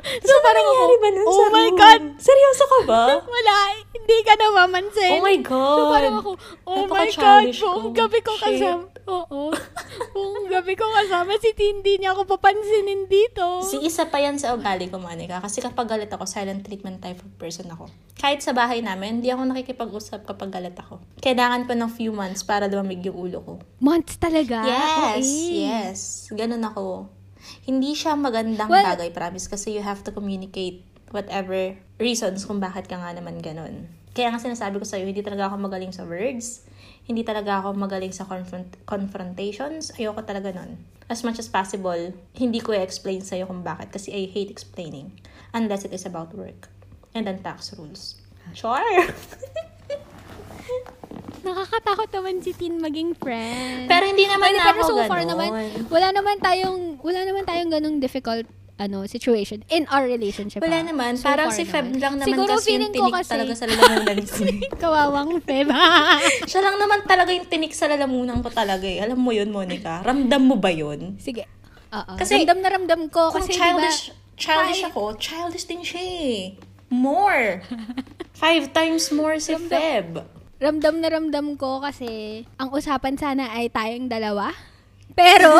so, parang ako, ba nun oh sa my room? God, Seryoso ka ba? wala, hindi ka na mamansin. Oh my God. So, parang ako, oh my God, buong ko. gabi ko Shit. kasama. Oo. buong gabi ko kasama si Tindy niya ako papansinin dito. Si isa pa yan sa ugali ko, Monica. Kasi kapag galit ako, silent treatment type of person ako. Kahit sa bahay namin, hindi ako nakikipag-usap kapag galit ako. Kailangan pa ng few months para lumamig yung ulo ko. Months talaga? Yes, eh. yes. Ganun ako. Hindi siya magandang Well- bagay, promise. Kasi you have to communicate whatever reasons kung bakit ka nga naman ganun. Kaya nga sinasabi ko sa'yo, hindi talaga ako magaling sa words. Hindi talaga ako magaling sa confront- confrontations. Ayoko talaga nun. As much as possible, hindi ko i-explain sa'yo kung bakit. Kasi I hate explaining. Unless it is about work. And then tax rules. Sure! Nakakatakot naman si Tin maging friend. Pero hindi naman Pero, na pero ako so far ganun. naman, wala naman tayong, wala naman tayong ganung difficult ano situation in our relationship. Wala ah. naman. So Parang si Feb naman. lang naman Siguro kasi yung ko tinik kasi, talaga sa lalamunan ko. Kawawang Feb. Siya lang naman talaga yung tinik sa lalamunan ko talaga eh. Alam mo yun, Monica? Ramdam mo ba yun? Sige. Oo. Kasi, ramdam na ramdam ko. Kung Kasi childish, diba, childish ako, childish din siya eh. More. Five times more si Feb. Ramdam na ramdam ko kasi ang usapan sana ay tayong dalawa. Pero,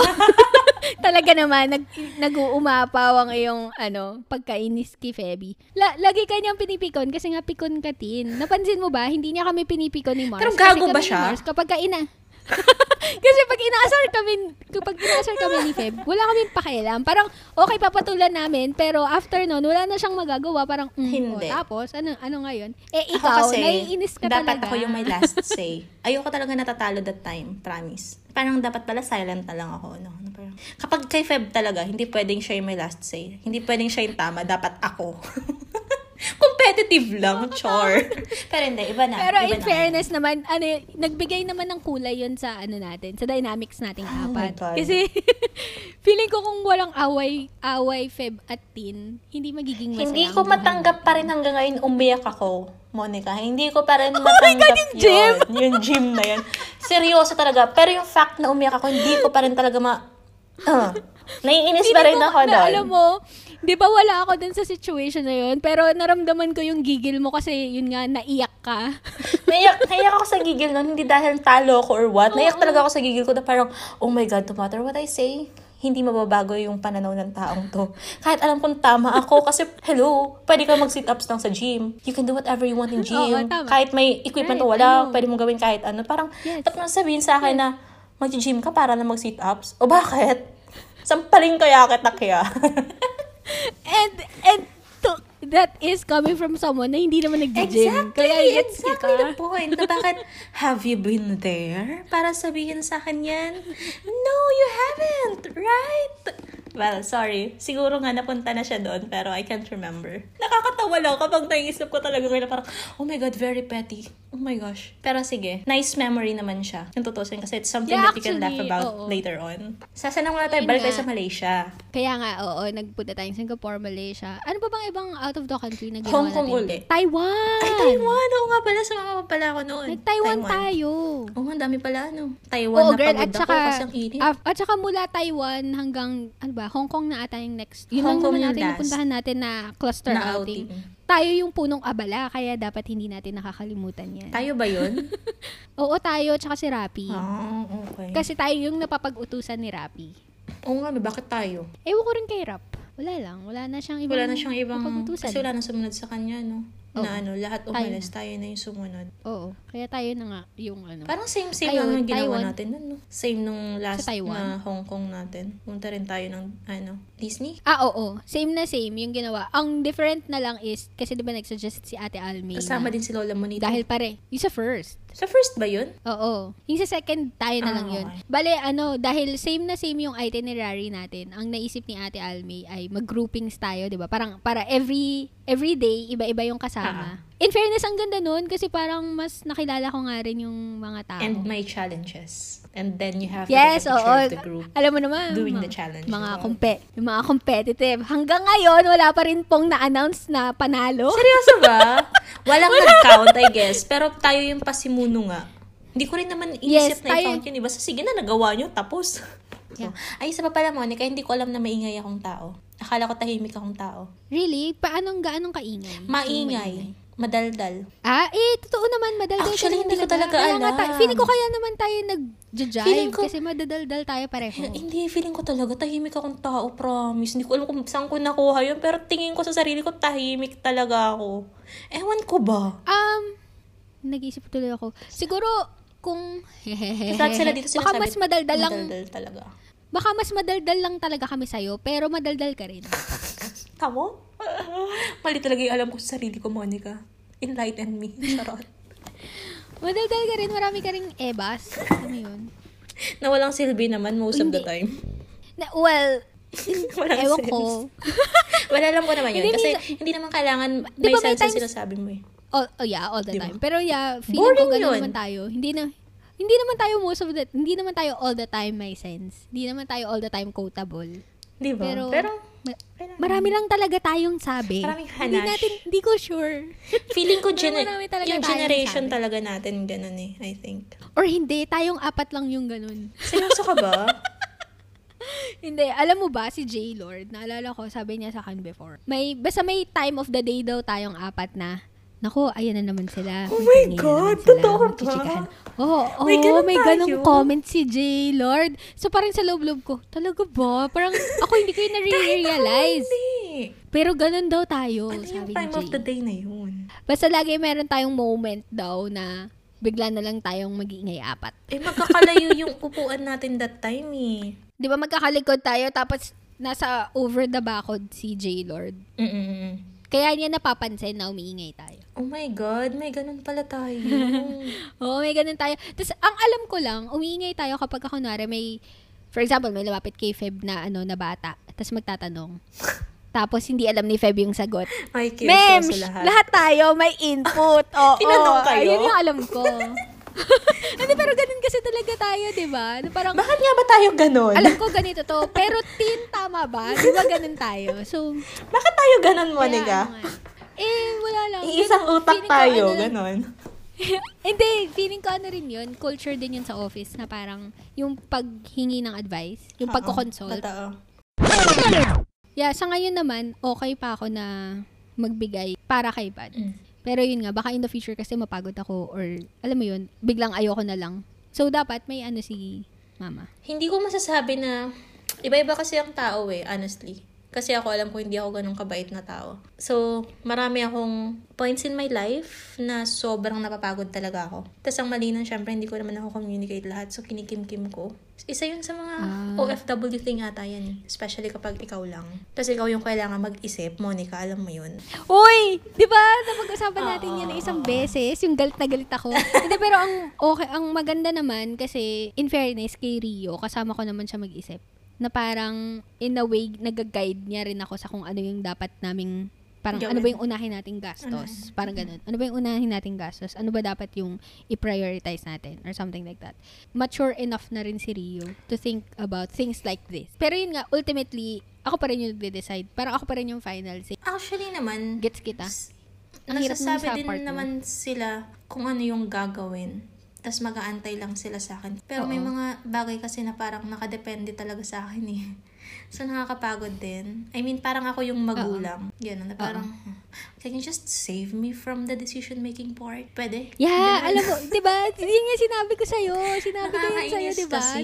talaga naman, nag, nag-uumapaw ang iyong, ano, pagkainis kay Feby. La, lagi kanyang pinipikon kasi nga pikon ka, Tin. Napansin mo ba, hindi niya kami pinipikon ni Mars. Pero gago ba siya? Mars, kapag ka ina... kasi pag inaasar kami, kapag inaasar kami ni Feb, wala kaming pakialam. Parang, okay, papatulan namin, pero after nun, wala na siyang magagawa. Parang, mm, Hindi. oh, tapos, ano, ano ngayon? Eh, Ako ikaw, kasi, naiinis ka dapat talaga. ako yung may last say. Ayoko talaga natatalo that time, promise. Parang dapat pala silent na lang ako. No? Ano, parang, kapag kay Feb talaga, hindi pwedeng siya yung may last say. Hindi pwedeng siya yung tama, dapat ako. Competitive lang, chore. Pero hindi, iba na. Pero iba in na. fairness naman, ano, nagbigay naman ng kulay yun sa ano natin, sa dynamics nating Oh apat. God. Kasi feeling ko kung walang away, away Feb at Tin, hindi magiging masaya. Hindi ko matanggap pa rin hanggang ngayon umiyak ako, Monica. Hindi ko pa rin Oh matanggap yung gym! yun. Yung gym na yun. Seryoso talaga. Pero yung fact na umiyak ako, hindi ko pa rin talaga ma... Uh, naiinis pa rin ko ako na, doon. alam mo, di ba wala ako dun sa situation na yun, pero naramdaman ko yung gigil mo kasi yun nga, naiyak ka. naiyak, naiyak ako sa gigil nun, hindi dahil talo ko or what. Naiyak talaga ako sa gigil ko na parang, oh my God, no matter what I say, hindi mababago yung pananaw ng taong to. Kahit alam kong tama ako, kasi, hello, pwede ka mag-sit-ups lang sa gym. You can do whatever you want in gym. Oo, tama. kahit may equipment o Right, wala, I know. pwede mo gawin kahit ano. Parang, Yes. tapos sabihin sa akin na, mag-gym ka para na mag-sit-ups? O bakit? Sampaling kaya kita kaya. And, and, to, that is coming from someone na hindi naman nag-gym. Exactly, Kaya exactly ka. the point. Na bakit, have you been there? Para sabihin sa akin yan? No, you haven't, right? Well, sorry. Siguro nga napunta na siya doon, pero I can't remember. Nakakatawa lang kapag naisip ko talaga ngayon parang, oh my God, very petty. Oh my gosh. Pero sige, nice memory naman siya. Yung tutusin kasi it's something Yeah, that you can laugh actually, about oo. later on. Sasa na muna tayo, balik tayo sa Malaysia. Kaya nga, oo, nagpunta tayong Singapore, Malaysia. Ano pa bang ibang out of the country na ginawa Hong Kong natin? uli. Taiwan! Ay, Taiwan! Oo nga pala, sumama pala ako noon. Nag-Taiwan tayo. Oo, ang dami pala, ano. Taiwan Oo, na girl, pagod at ako saka, kasi ang init. af- at saka mula Taiwan hanggang, ano ba, Hong Kong na ata yung next. Yun lang Hong Kong naman yung natin last. napuntahan natin na cluster na outing. outing. Tayo yung punong abala, kaya dapat hindi natin nakakalimutan yan. Tayo ba yun? Oo, tayo, tsaka si Rapi. Ah, okay. Kasi tayo yung napapag-utusan ni Rapi. Oo nga, no, bakit tayo? Ewan ko rin kay Rap. Wala lang. Wala na siyang ibang Wala na siyang ibang... Kasi wala na sumunod sa kanya, no? Oo. Na ano, lahat Tayo umalis, tayo na yung sumunod. Oo. Kaya tayo na nga yung ano. Parang same-same lang yung ginawa Taiwan. natin nun, no? Same nung last Sa Taiwan. na Hong Kong natin. Punta rin tayo ng, ano, Disney? Ah, oo. Same na same yung ginawa. Ang different na lang is, kasi di ba nag-suggest si Ate Almay Kasama na, din si Lola Monito. dahil pare, yung sa first. Sa first ba yun? Oo. Yung sa second, tayo na Ah, lang yun. okay. Bale, ano, dahil same na same yung itinerary natin, ang naisip ni Ate Almay ay mag-groupings tayo, di ba? Parang, para every, every day, iba-iba yung Ah. Kasama. In fairness, ang ganda nun kasi parang mas nakilala ko nga rin yung mga tao. And my challenges. And then you have to Yes, a oo. of the group. Alam mo naman. doing mga, the challenge. Mga, compe- yung mga competitive. Hanggang ngayon, wala pa rin pong na-announce na panalo. Seryoso ba? Walang nag-count, I guess. Pero tayo yung pasimuno nga. Hindi ko rin naman Yes, inisip na tayo- i-count yun. Iba, sige na, nagawa nyo, tapos. Yeah. Ay, isa pa pala, Monica, hindi ko alam na maingay akong tao. Akala ko tahimik akong tao. Really? Paanong gaanong kaingay? Maingay. Madaldal. Ah, eh, totoo naman, madaldal Actually, hindi ko talaga Kaya alam. ta- feeling ko kaya naman tayo nag-jive ko- kasi madadaldal tayo pareho. Hindi, feeling ko talaga tahimik akong tao, promise. Hindi ko alam kung saan ko nakuha yun, pero tingin ko sa sarili ko, tahimik talaga ako. Ewan ko ba? Um, nag-iisip tuloy ako. Siguro, kung... Lahat sila dito Baka sinasabi, mas madaldal lang, Madaldal talaga. Baka mas madaldal lang talaga kami sa'yo, pero madaldal ka rin. Tamo? Mali talaga yung alam ko sa sarili ko, Monica. Enlighten me. Charot. Madaldal ka rin, marami ka rin ebas. Ano yun? na walang silbi naman most of the Hindi. time. Na, well, walang ewan sense. ko. Wala alam ko naman yun. Hindi, Kasi minsan- hindi naman kailangan Di may ba may sense yung times- sinasabi mo eh. all, oh yeah, all the Di ba? time. Pero yeah, feeling ko Boring gano'n yun. naman tayo. Hindi na, hindi naman tayo most of the, hindi naman tayo all the time may sense. Hindi naman tayo all the time quotable. Di ba? Pero, Pero, ma- pero marami lang talaga tayong sabi. Maraming Hindi hanash. natin, hindi ko sure. feeling ko, Pero gene- marami talaga yung generation sabi. talaga natin ganun eh, I think. Or hindi, tayong apat lang yung ganun. Seryoso ka ba? Hindi, alam mo ba, si J. Lord, naalala ko, sabi niya sa akin before, may, basta may time of the day daw tayong apat na, Nako, ayan na naman sila. Oh my God, totoo ba? Oo, oh, May ganun may ganong comment si J. Lord. So parang sa loob-loob ko, talaga ba? Parang ako hindi ko yung nare-realize. Pero ganun daw tayo, Ano yung sabi time ni of the day na yun? Basta lagi meron tayong moment daw na bigla na lang tayong mag-iingay apat. Eh, magkakalayo yung upuan natin that time eh. Di ba magkakalikod tayo tapos nasa over the backod si J. Lord. Mm-mm. Kaya niya napapansin na umiingay tayo. Oh my God, may ganun pala tayo. Oo, may ganun tayo. Tapos, ang alam ko lang, umiingay tayo kapag kunwari may, for example, may lumapit kay Feb na, ano, na bata. Tapos magtatanong. Tapos, hindi alam ni Feb yung sagot. Ay, sa lahat. lahat tayo may input. Oo, Tinanong kayo? Ayun yung alam ko. Hindi, pero ganun kasi talaga tayo, di ba? Parang, Bakit nga ba tayo ganun? alam ko ganito to. Pero, tin, tama ba? Di ba ganun tayo? So, Bakit tayo ganun, Monica? nga. Eh, wala lang. Iisang Ganun, utak tayo, ano ganun. Hindi, feeling ko ano rin yun, culture din yun sa office na parang yung paghingi ng advice, yung pagkoconsult. Totoo. Yeah, sa ngayon naman, okay pa ako na magbigay para kay Bad. Mm. Pero yun nga, baka in the future kasi mapagod ako or alam mo yun, biglang ayoko na lang. So, dapat may ano si mama. Hindi ko masasabi na iba-iba kasi ang tao eh, honestly. Kasi ako alam ko hindi ako ganun kabait na tao. So, marami akong points in my life na sobrang napapagod talaga ako. Tapos ang mali nun, syempre, hindi ko naman ako communicate lahat. So, kinikim-kim ko. Isa yun sa mga Ah. OFW thing ata yan. Especially kapag ikaw lang. Tapos ikaw yung kailangan mag-isip. Monica, alam mo yun. Uy! Di ba? Napag-usapan natin yan oo, isang oo. beses. Yung galit na galit ako. Hindi, pero ang, okay, ang maganda naman kasi in fairness kay Rio, kasama ko naman siya mag-isip. Na parang in a way, nag-guide niya rin ako sa kung ano yung dapat naming Parang Gawin. ano ba yung unahin nating gastos? Parang ganun. Ano ba yung unahin nating gastos? Ano ba dapat yung i-prioritize natin? Or something like that. Mature enough na rin si Rio to think about things like this. Pero yun nga, ultimately, ako pa rin yung nagde-decide. Parang ako pa rin yung final say. Actually naman, Gets kita? s- Ang hirap nasasabi sa din part mo. naman sila kung ano yung gagawin. Tapos mag-aantay lang sila sa akin. Pero may Oo. mga bagay kasi na parang nakadepende talaga sa akin eh. So, nakakapagod din. I mean, parang ako yung magulang. Yan, na parang, can you just save me from the decision-making part? Pwede? Yeah, Ganun. alam mo, 'di ba? Yun nga sinabi ko sa Sinabi ko yun sa Nakakainis 'di ba? kasi.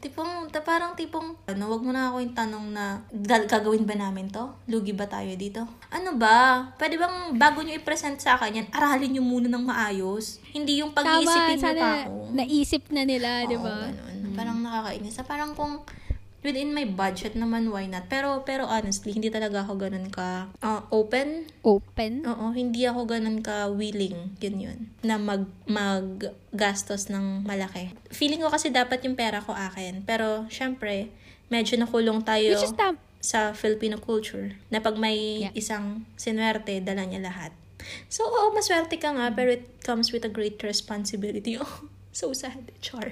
Tipong, ta, parang tipong, ano, wag mo na ako yung tanong na, "Ga- gagawin ba namin to? Lugi ba tayo dito? Ano ba? Pwede bang bago nyo i-present sa akin yan, aralin nyo muna ng maayos? Hindi yung pag-iisipin nyo pa ako. naisip na nila, 'di Oo, ba? ganun. Parang nakakainis. Sa Parang kung within my budget naman, why not? Pero, pero honestly, hindi talaga ako ganun ka ah, open Open. Oo, hindi ako ganun ka willing, yun yun, na mag, maggastos ng malaki. Feeling ko kasi dapat yung pera ko akin. Pero, syempre, medyo nakulong tayo Which is tam- sa Filipino culture na pag may Yeah. isang sinwerte, dala niya lahat. So, oo, maswerte ka nga, pero it comes with a great responsibility. Oh, so sad. Char.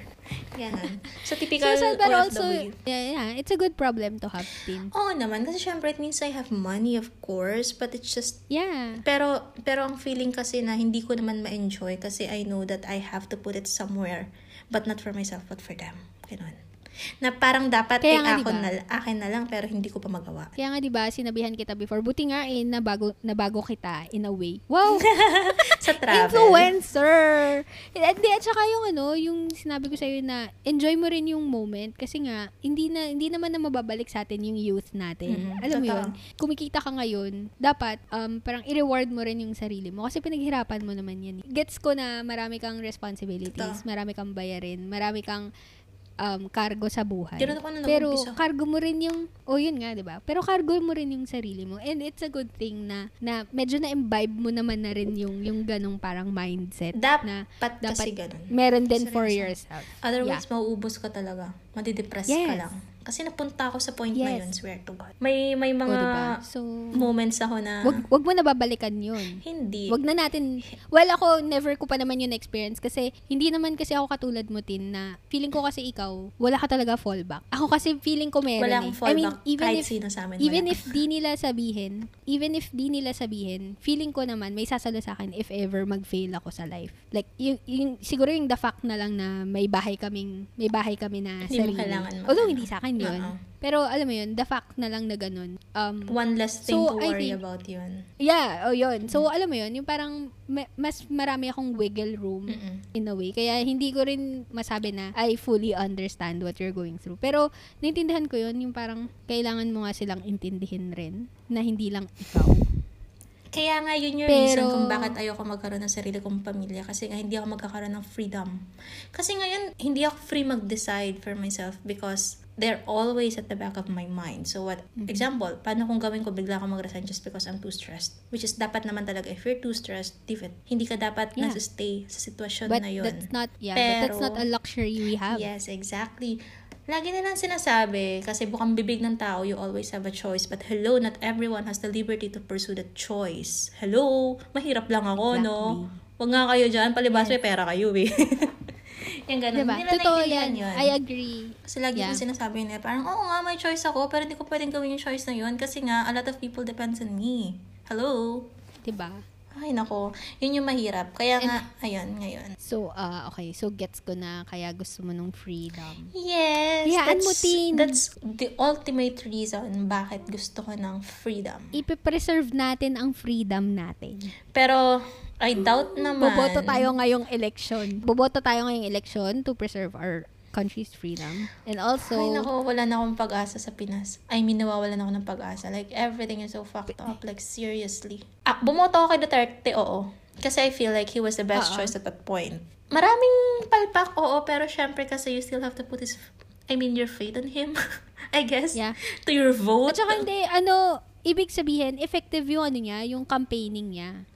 Ganon. So, typical So sad, but OFW. also, yeah, yeah, it's a good problem to have din. Oo naman, kasi syempre it means I have money, of course, but it's just Yeah. Pero, pero ang feeling kasi na hindi ko naman ma-enjoy kasi I know that I have to put it somewhere. But not for myself, but for them. Ganun. Na parang dapat Kaya eh, nga, ako diba? na, akin na lang pero hindi ko pa magawa. Kaya nga 'di ba, sinabihan kita before, buti nga eh nabago nabago kita in a way. Wow. Sa travel. Influencer. Hindi at saka yung ano, yung sinabi ko sa na enjoy mo rin yung moment kasi nga hindi na hindi naman na mababalik sa atin yung youth natin. Mm, Alam mo yun? Kumikita ka ngayon, dapat um, parang i-reward mo rin yung sarili mo kasi pinaghirapan mo naman yan. Gets ko na marami kang responsibilities, Totoo. marami kang bayarin, marami kang um, cargo sa buhay. Ako nung Pero cargo mo rin yung, oh yun nga, di ba? Pero cargo mo rin yung sarili mo. And it's a good thing na, na medyo na-imbibe mo naman na rin yung, yung ganong parang mindset. Dapat na kasi dapat ganun. meron din for Seryoso. yourself. Otherwise, mauubos ka talaga. Madidepress ka Yes. lang. Kasi napunta ako sa point na Yes. yun, swear to God. May, may O, mga diba? So, moments ako na, wag, wag mo na babalikan yun. hindi. Wag na natin, well ako, never ko pa naman yun experience kasi hindi naman kasi ako katulad mo, Tin, na feeling ko kasi ikaw, wala ka talaga fallback. Ako kasi feeling ko meron Wala eh. akong I mean, fallback even kahit if, sino sa amin. even wala. if di nila sabihin, even if di nila sabihin, feeling ko naman may sasalo sa akin if ever mag-fail ako sa life. Like, yung, yung, siguro yung the fact na lang na may bahay kaming, may bahay kami na Hindi mo sarili. kailangan mag- Although hindi sa akin yun. Oo. Pero alam mo yun, the fact na lang na ganun. Um, One less thing So, to worry think- about yun. Yeah, oh yun. So, alam mo yun, yung parang ma- mas marami akong wiggle room Mm-mm. in a way. Kaya hindi ko rin masabi na I fully understand what you're going through. Pero, naintindihan ko yun, yung parang kailangan mo nga silang intindihin rin na hindi lang ikaw. Kaya nga yun yung Pero- reason kung bakit ayoko magkaroon ng sarili kong pamilya. Kasi nga hindi ako magkakaroon ng freedom. Kasi ngayon, hindi ako free mag-decide for myself because they're always at the back of my mind. So what, Mm-hmm. example, paano kung gawin ko bigla ako mag-resign just because I'm too stressed? Which is dapat naman talaga, if you're too stressed, David, hindi ka dapat Yeah. nasa-stay sa sitwasyon But na yun. that's not, yeah, but that's Pero- not a luxury we have. Yes, exactly. Lagi nilang sinasabi, kasi bukang bibig ng tao, you always have a choice. But hello, not everyone has the liberty to pursue that choice. Hello, mahirap lang ako, no? Huwag nga kayo dyan, palibas may pera kayo eh. Yung ganun. Diba? Hindi nila Totoo yan. yun. I agree. Kasi lagi Yeah. ko sinasabi nila, parang, oo nga, may choice ako, pero hindi ko pwedeng gawin yung choice na yun kasi nga, a lot of people depends on me. Hello? Diba? Ay, nako. Yun yung mahirap. Kaya nga, ayun, ngayon. So, uh, okay. So, gets ko na kaya gusto mo ng freedom. Yes! Hayaan that's, mo, Tin. That's the ultimate reason bakit gusto ko ng freedom. Ipipreserve natin ang freedom natin. Pero, I doubt naman. Boboto tayo ngayong election. Boboto tayo ngayong election to preserve our country's freedom. And also, Ay, nako, wala na akong pag-asa sa Pinas. I mean, nawawalan ako ng pag-asa. Like, everything is so fucked up. Like, seriously. Ah, bumoto ako kay Duterte, oo. Kasi I feel like he was the best Oo. choice at that point. Maraming palpak, oo, pero syempre kasi you still have to put his, I mean, your faith on him, I guess. Yeah. To your vote. at saka hindi, ano, ibig sabihin, effective yung ano niya, yung campaigning niya.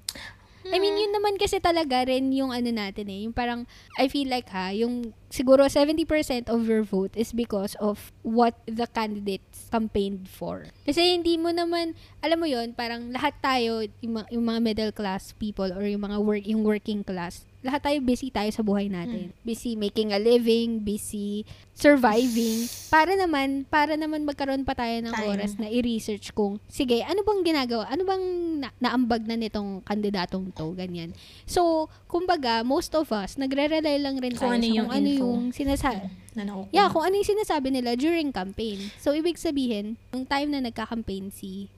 I mean, yun naman kasi talaga rin yung ano natin eh. Yung parang, I feel like ha, yung siguro 70% of your vote is because of what the candidates campaigned for. Kasi hindi mo naman, alam mo yon parang lahat tayo, yung, yung mga middle class people or yung mga work, yung working class, lahat tayo busy tayo sa buhay natin. Busy making a living, busy surviving. Para naman, para naman magkaroon pa tayo ng Time. oras na i-research kung, sige, ano bang ginagawa? Ano bang na- naambag na nitong kandidatong to? Ganyan. So, kumbaga, most of us, nagre-rely lang rin Kung tayo ano sa yung kung ano yung sinasabi. na nakukuha. Yeah, kung ano yung sinasabi nila during campaign. So, ibig sabihin, nung time na nagka-campaign si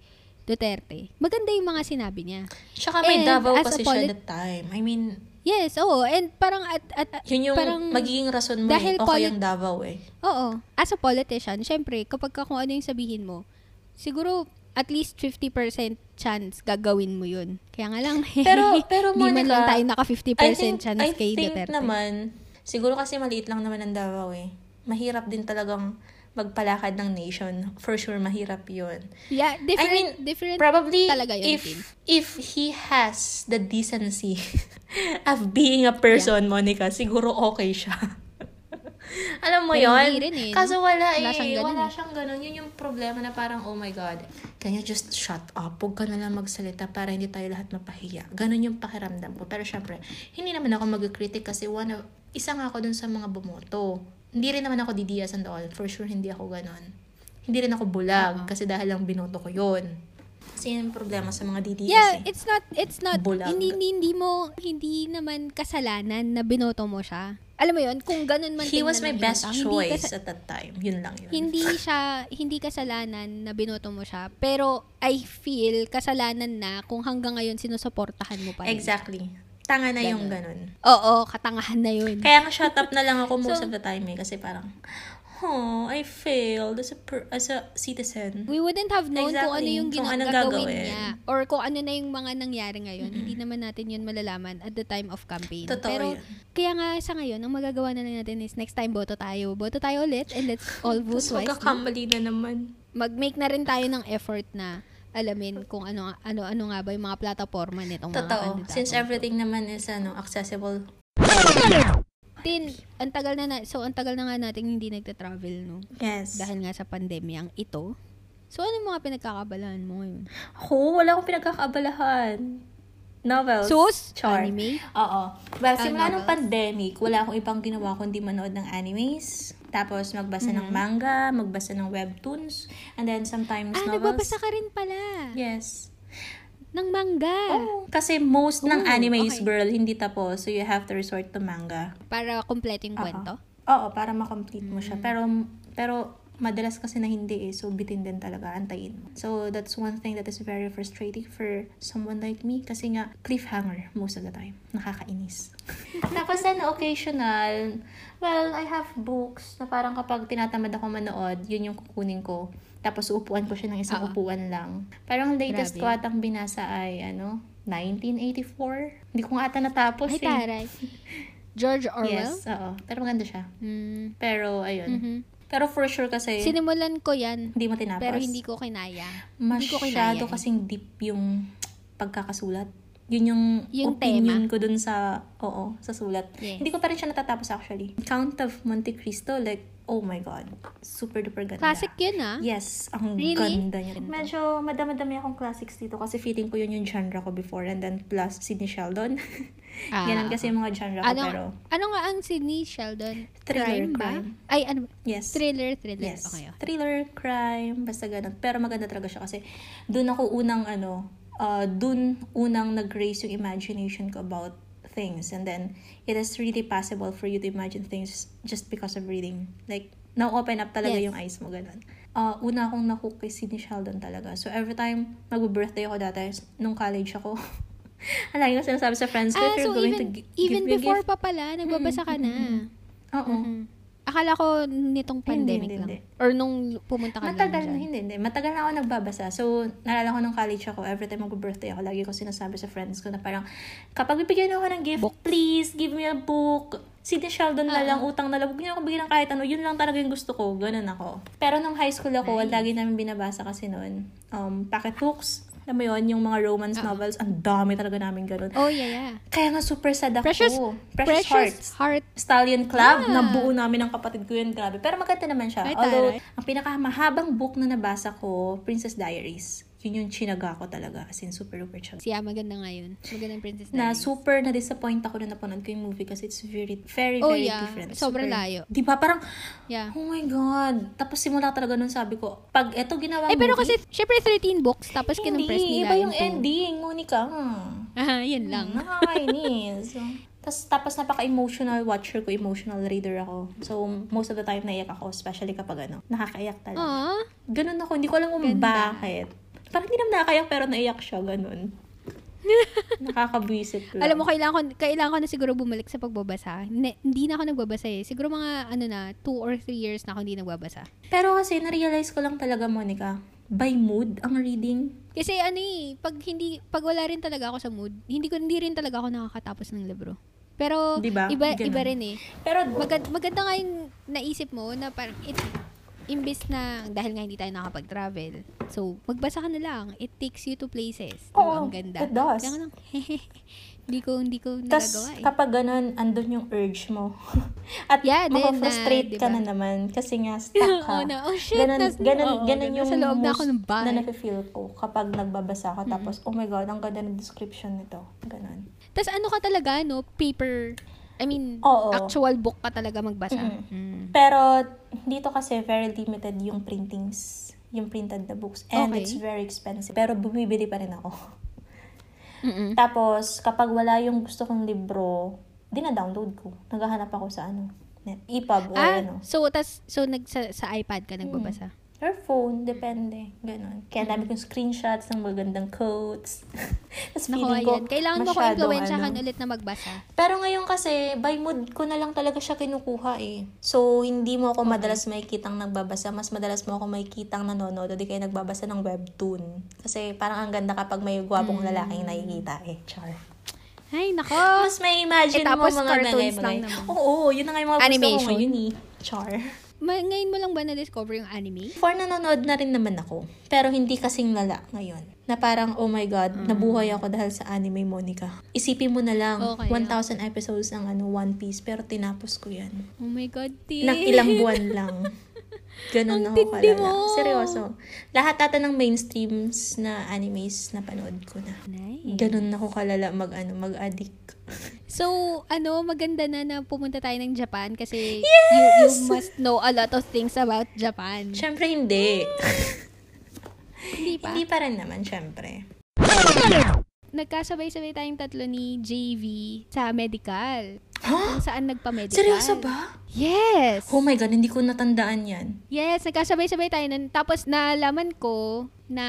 Duterte, maganda yung mga sinabi niya. Tsaka may And Davao kasi polit- siya that time. I mean, Yes, oo. And parang at, at, yun yung parang, magiging rason mo dahil eh. Okay polit- yung Davao eh. Oo. As a politician, syempre, kapag ka kung ano yung sabihin mo, siguro at least 50% chance gagawin mo yun. Kaya nga lang, Pero, pero di man Monica, lang tayo naka 50% I think, chance I kay think Duterte. naman, siguro kasi maliit lang naman ang Davao eh. Mahirap din talagang magpalakad ng nation. For sure, mahirap yun. yeah, different, I mean, different Probably, talaga yun, if if he has the decency of being a person, Monica, siguro okay siya. Alam mo Pero yon hindi rin eh? Kaso wala, Wala eh. siyang ganun wala eh. siyang ganun. Yun yung problema na parang, oh my God, can you just shut up? Huwag ka na lang magsalita para hindi tayo lahat mapahiya. Ganun yung pakiramdam ko. Pero syempre, hindi naman ako mag-critic kasi one of, isa nga ako dun sa mga bumoto. Hindi rin naman ako didiyas and all. For sure, hindi ako ganun. Hindi rin ako bulag Oo. kasi dahil lang binoto ko yun. Kasi yun yung problema sa mga DDS Yeah, eh. it's not, it's not, Bulag. hindi, hindi, hindi mo, hindi naman kasalanan na binoto mo siya. Alam mo yun, kung ganun man He was my best hindi choice kas- at that time. Yun lang yun. hindi siya, hindi kasalanan na binoto mo siya. Pero, I feel, kasalanan na kung hanggang ngayon sinusuportahan mo pa rin. Exactly. Tanga na yung ganun. Oo, katangahan na yun. Kaya nga shut up na lang ako most So- of the time eh. Kasi parang, oh, I failed as a, per- as a citizen. We wouldn't have known kung ano Exactly. yung Kung anong gagawin gagawin. niya. Or kung ano na yung mga nangyari ngayon. Hindi naman natin yun malalaman at the time of campaign. Totoo Pero, yun. kaya nga sa ngayon, ang magagawa na lang natin is next time boto tayo. Boto tayo ulit and let's all vote Tapos wisely. magkakamali na naman. Mag-make na rin tayo ng effort na alamin kung ano ano ano nga ba yung mga plataforma nitong mga Totoo. kandidato. Since everything naman is ano, accessible. Tin, ang tagal na, na so ang tagal na nga natin hindi nagta-travel, no? Yes. Dahil nga sa pandemyang ito. So, ano yung mga pinagkakabalahan mo ngayon? Ako, wala akong pinagkakaabalahan. Novels. Sus? Char. Anime? Oo. Well, Ah, simula nung pandemic, wala akong ibang ginawa kundi manood ng animes. Tapos magbasa Mm-hmm. ng manga, magbasa ng webtoons, and then sometimes Ah, novels. nagbabasa ka rin pala. Yes. Ng manga. Oh, kasi most ng Oh, animes, okay. girl, hindi tapos. So, you have to resort to manga. Para kompleto yung kwento. Oo, para makomplete mo siya. Pero, pero madalas kasi na hindi eh. So, bitin din talaga. Antayin mo. So, that's one thing that is very frustrating for someone like me. Kasi nga, cliffhanger most of the time. Nakakainis. Tapos then, occasional, well, I have books na parang kapag tinatamad ako manood, yun yung kukunin ko. Tapos, uupuan ko siya ng isang Oo. upuan lang. Parang latest Grabe. ko atang binasa ay, ano, 1984. Hindi ko nga ata natapos Ay, eh. taray. George Orwell? Yes, oo. Pero maganda siya. Mm. Pero, ayun. Mhm. Pero for sure kasi, Sinimulan ko yan, hindi mo tinapos. pero hindi ko kinaya. hindi ko kinaya. Masyado eh. kasing deep yung pagkakasulat. Yun yung, Yung opinion tema. ko dun sa, oo, sa sulat. Yes. Hindi ko pa rin siya natatapos actually. Count of Monte Cristo, like, oh my God. Super duper ganda. Classic yun ah. Yes, ang Really? ganda niya. Medyo madami-dami akong classics dito kasi feeling ko yun yung genre ko before and then plus Sidney Sheldon. Ah. Ganun kasi yung mga genre ko Ano, pero ano nga ang Sydney Sheldon? Thriller, crime ba? crime. Ay, ano ba? yes. Thriller, thriller. Yes. Okay, okay. Thriller, crime, basta ganun. Pero maganda talaga siya kasi doon ako unang ano, uh, doon unang nag-raise yung imagination ko about things. And then, it is really possible for you to imagine things just because of reading. Like, na-open up talaga Yes. yung eyes mo, ganun. Uh, una akong nahook kay Sidney Sheldon talaga. So, every time mag-birthday ako dati, nung college ako, Alagi ko sinasabi sa friends ko, Ah, if you're so going even, to gi- even give before gift, pa pala, nagbabasa ka na. oo. Mhm. Akala ko nitong Hindi, pandemic hindi, lang. hindi. Or nung pumunta ka Matagal lang na, dyan. hindi, hindi. Matagal na ako nagbabasa. So, nalala ko nung college ako, every time mag-birthday ako, lagi ko sinasabi sa friends ko na parang, kapag bibigyan ako ng gift, Book. please, give me a book. Sidney Sheldon na Ah. lang, utang na lang. Huwag niyo ako bigyan ng kahit ano. Yun lang talaga yung gusto ko. Ganun ako. Pero nung high school ako, Nice. lagi namin binabasa kasi noon. Um, pocket books. Alam mo yun, yung mga romance Ah. novels. Ang dami talaga namin ganun. Oh, yeah, yeah. Kaya nga super sad ako. Precious, Precious, precious, Hearts. heart. Stallion Club, Ah. nabuo namin ng kapatid ko yun, grabe. Pero maganda naman siya. Ay, Although, taray. ang pinakamahabang book na nabasa ko, Princess Diaries. Yun yung chinaga ko talaga. As in, super duper chag. Siya, maganda nga yun. Magandang Princess Na Diaries. super na-disappoint ako na napanood ko yung movie kasi it's very, very, Oh, very yeah. different. Sobrang Super- layo. Di ba? Parang, Yeah. oh my God. Tapos simula talaga nun sabi ko, pag eto ginawa Eh, pero movie, kasi, syempre 13 books, tapos hindi, nila iba yung into- ending, Monica. Ah, yun lang. Nakakainis. Tapos, tapos napaka-emotional watcher ko, emotional reader ako. So, most of the time naiyak ako, especially kapag ano, nakakaiyak talaga. Aw. Ganun ako, hindi ko alam kung Ganda. bakit. Parang hindi naman nakakaiyak pero naiyak siya, ganun. Nakakabwisit lang. Alam mo, kailangan ko, kailangan ko na siguro bumalik sa pagbabasa. Ne- hindi na ako nagbabasa eh. Siguro mga, ano na, 2 or 3 years na ako hindi nagbabasa. Pero kasi, na-realize ko lang talaga, Monica, by mood ang reading. Kasi ano eh, pag hindi, pag wala rin talaga ako sa mood, hindi ko, hindi rin talaga ako nakakatapos ng libro. Pero, Di ba? iba, Ganun. iba rin eh. Pero, Maganda, maganda nga yung naisip mo na parang, it, imbis na, dahil nga hindi tayo nakapag-travel, so, magbasa ka na lang. It takes you to places. Oo, ang ganda. it does. Kaya lang, hindi ko, hindi ko tas nagagawa eh. kapag ganun, andun yung urge mo. At Yeah, din na, ka diba? na naman kasi nga stuck ka. Oo na, oh shit, ganun, nas, ganun, oo, ganun yung nasa loob na ako ng bahay. na nafe-feel ko kapag nagbabasa ako. Tapos, oh my God, ang ganda ng description nito. Ganun. Tapos ano ka talaga, no? Paper, I mean, Oo. actual book ka talaga magbasa. Mm-mm. Mm. Pero, dito kasi very limited yung printings. Yung printed na books. And Okay. it's very expensive. Pero bumibili pa rin ako. Mm-mm. Tapos, kapag wala yung gusto kong libro, dina-download ko. Naghahanap ako sa ano, net, EPUB or Ah, ano. so, tas, so nag, sa, sa iPad ka nagbabasa? Or phone, depende. Ganon. Kaya dami kong screenshots ng magandang quotes. Tapos feeling ko, ayan. Kailangan mo ko masyadong impluensyahan ano. ulit na magbasa. Pero ngayon kasi, by mood ko na lang talaga siya kinukuha eh. So, hindi mo ako madalas makikitang nagbabasa. Mas madalas mo ako makikitang nanonood o di kaya nagbabasa ng webtoon. Kasi parang ang ganda kapag may gwapong Hmm. lalaking nakikita eh. Char. Ay, nako. Mas may imagine Eh, mo mga cartoons bagay-bagay. lang naman. Oo, yun na nga yung mga gusto ko Animation. ngayon eh. Char. Ma- ngayon mo lang ba na-discover yung anime? Before nanonood na rin naman ako. Pero hindi kasing lala ngayon. Na parang, oh my God, nabuhay ako dahil sa anime Monica. Isipin mo na lang, Okay, 1,000 episodes ang ano, One Piece, pero tinapos ko yan. Oh my God, Tin. Nang ilang buwan lang. Ganun Ang ako kalala. mo. Seryoso. Lahat ata ng mainstreams na animes na panood ko na. Nice. Ganun ako kalala mag, ano, mag-addict. So, ano, maganda na na pumunta tayo ng Japan kasi you, Yes! you must know a lot of things about Japan. Syempre, hindi. Hindi pa. hindi pa rin naman, syempre. Nagkasabay-sabay tayong tatlo ni JV sa medical. Huh? Kung saan nagpa-medical. Seryoso ba? Yes. Oh my God, hindi ko natandaan yan. Yes, nagkasabay-sabay tayo nun. Tapos nalaman ko na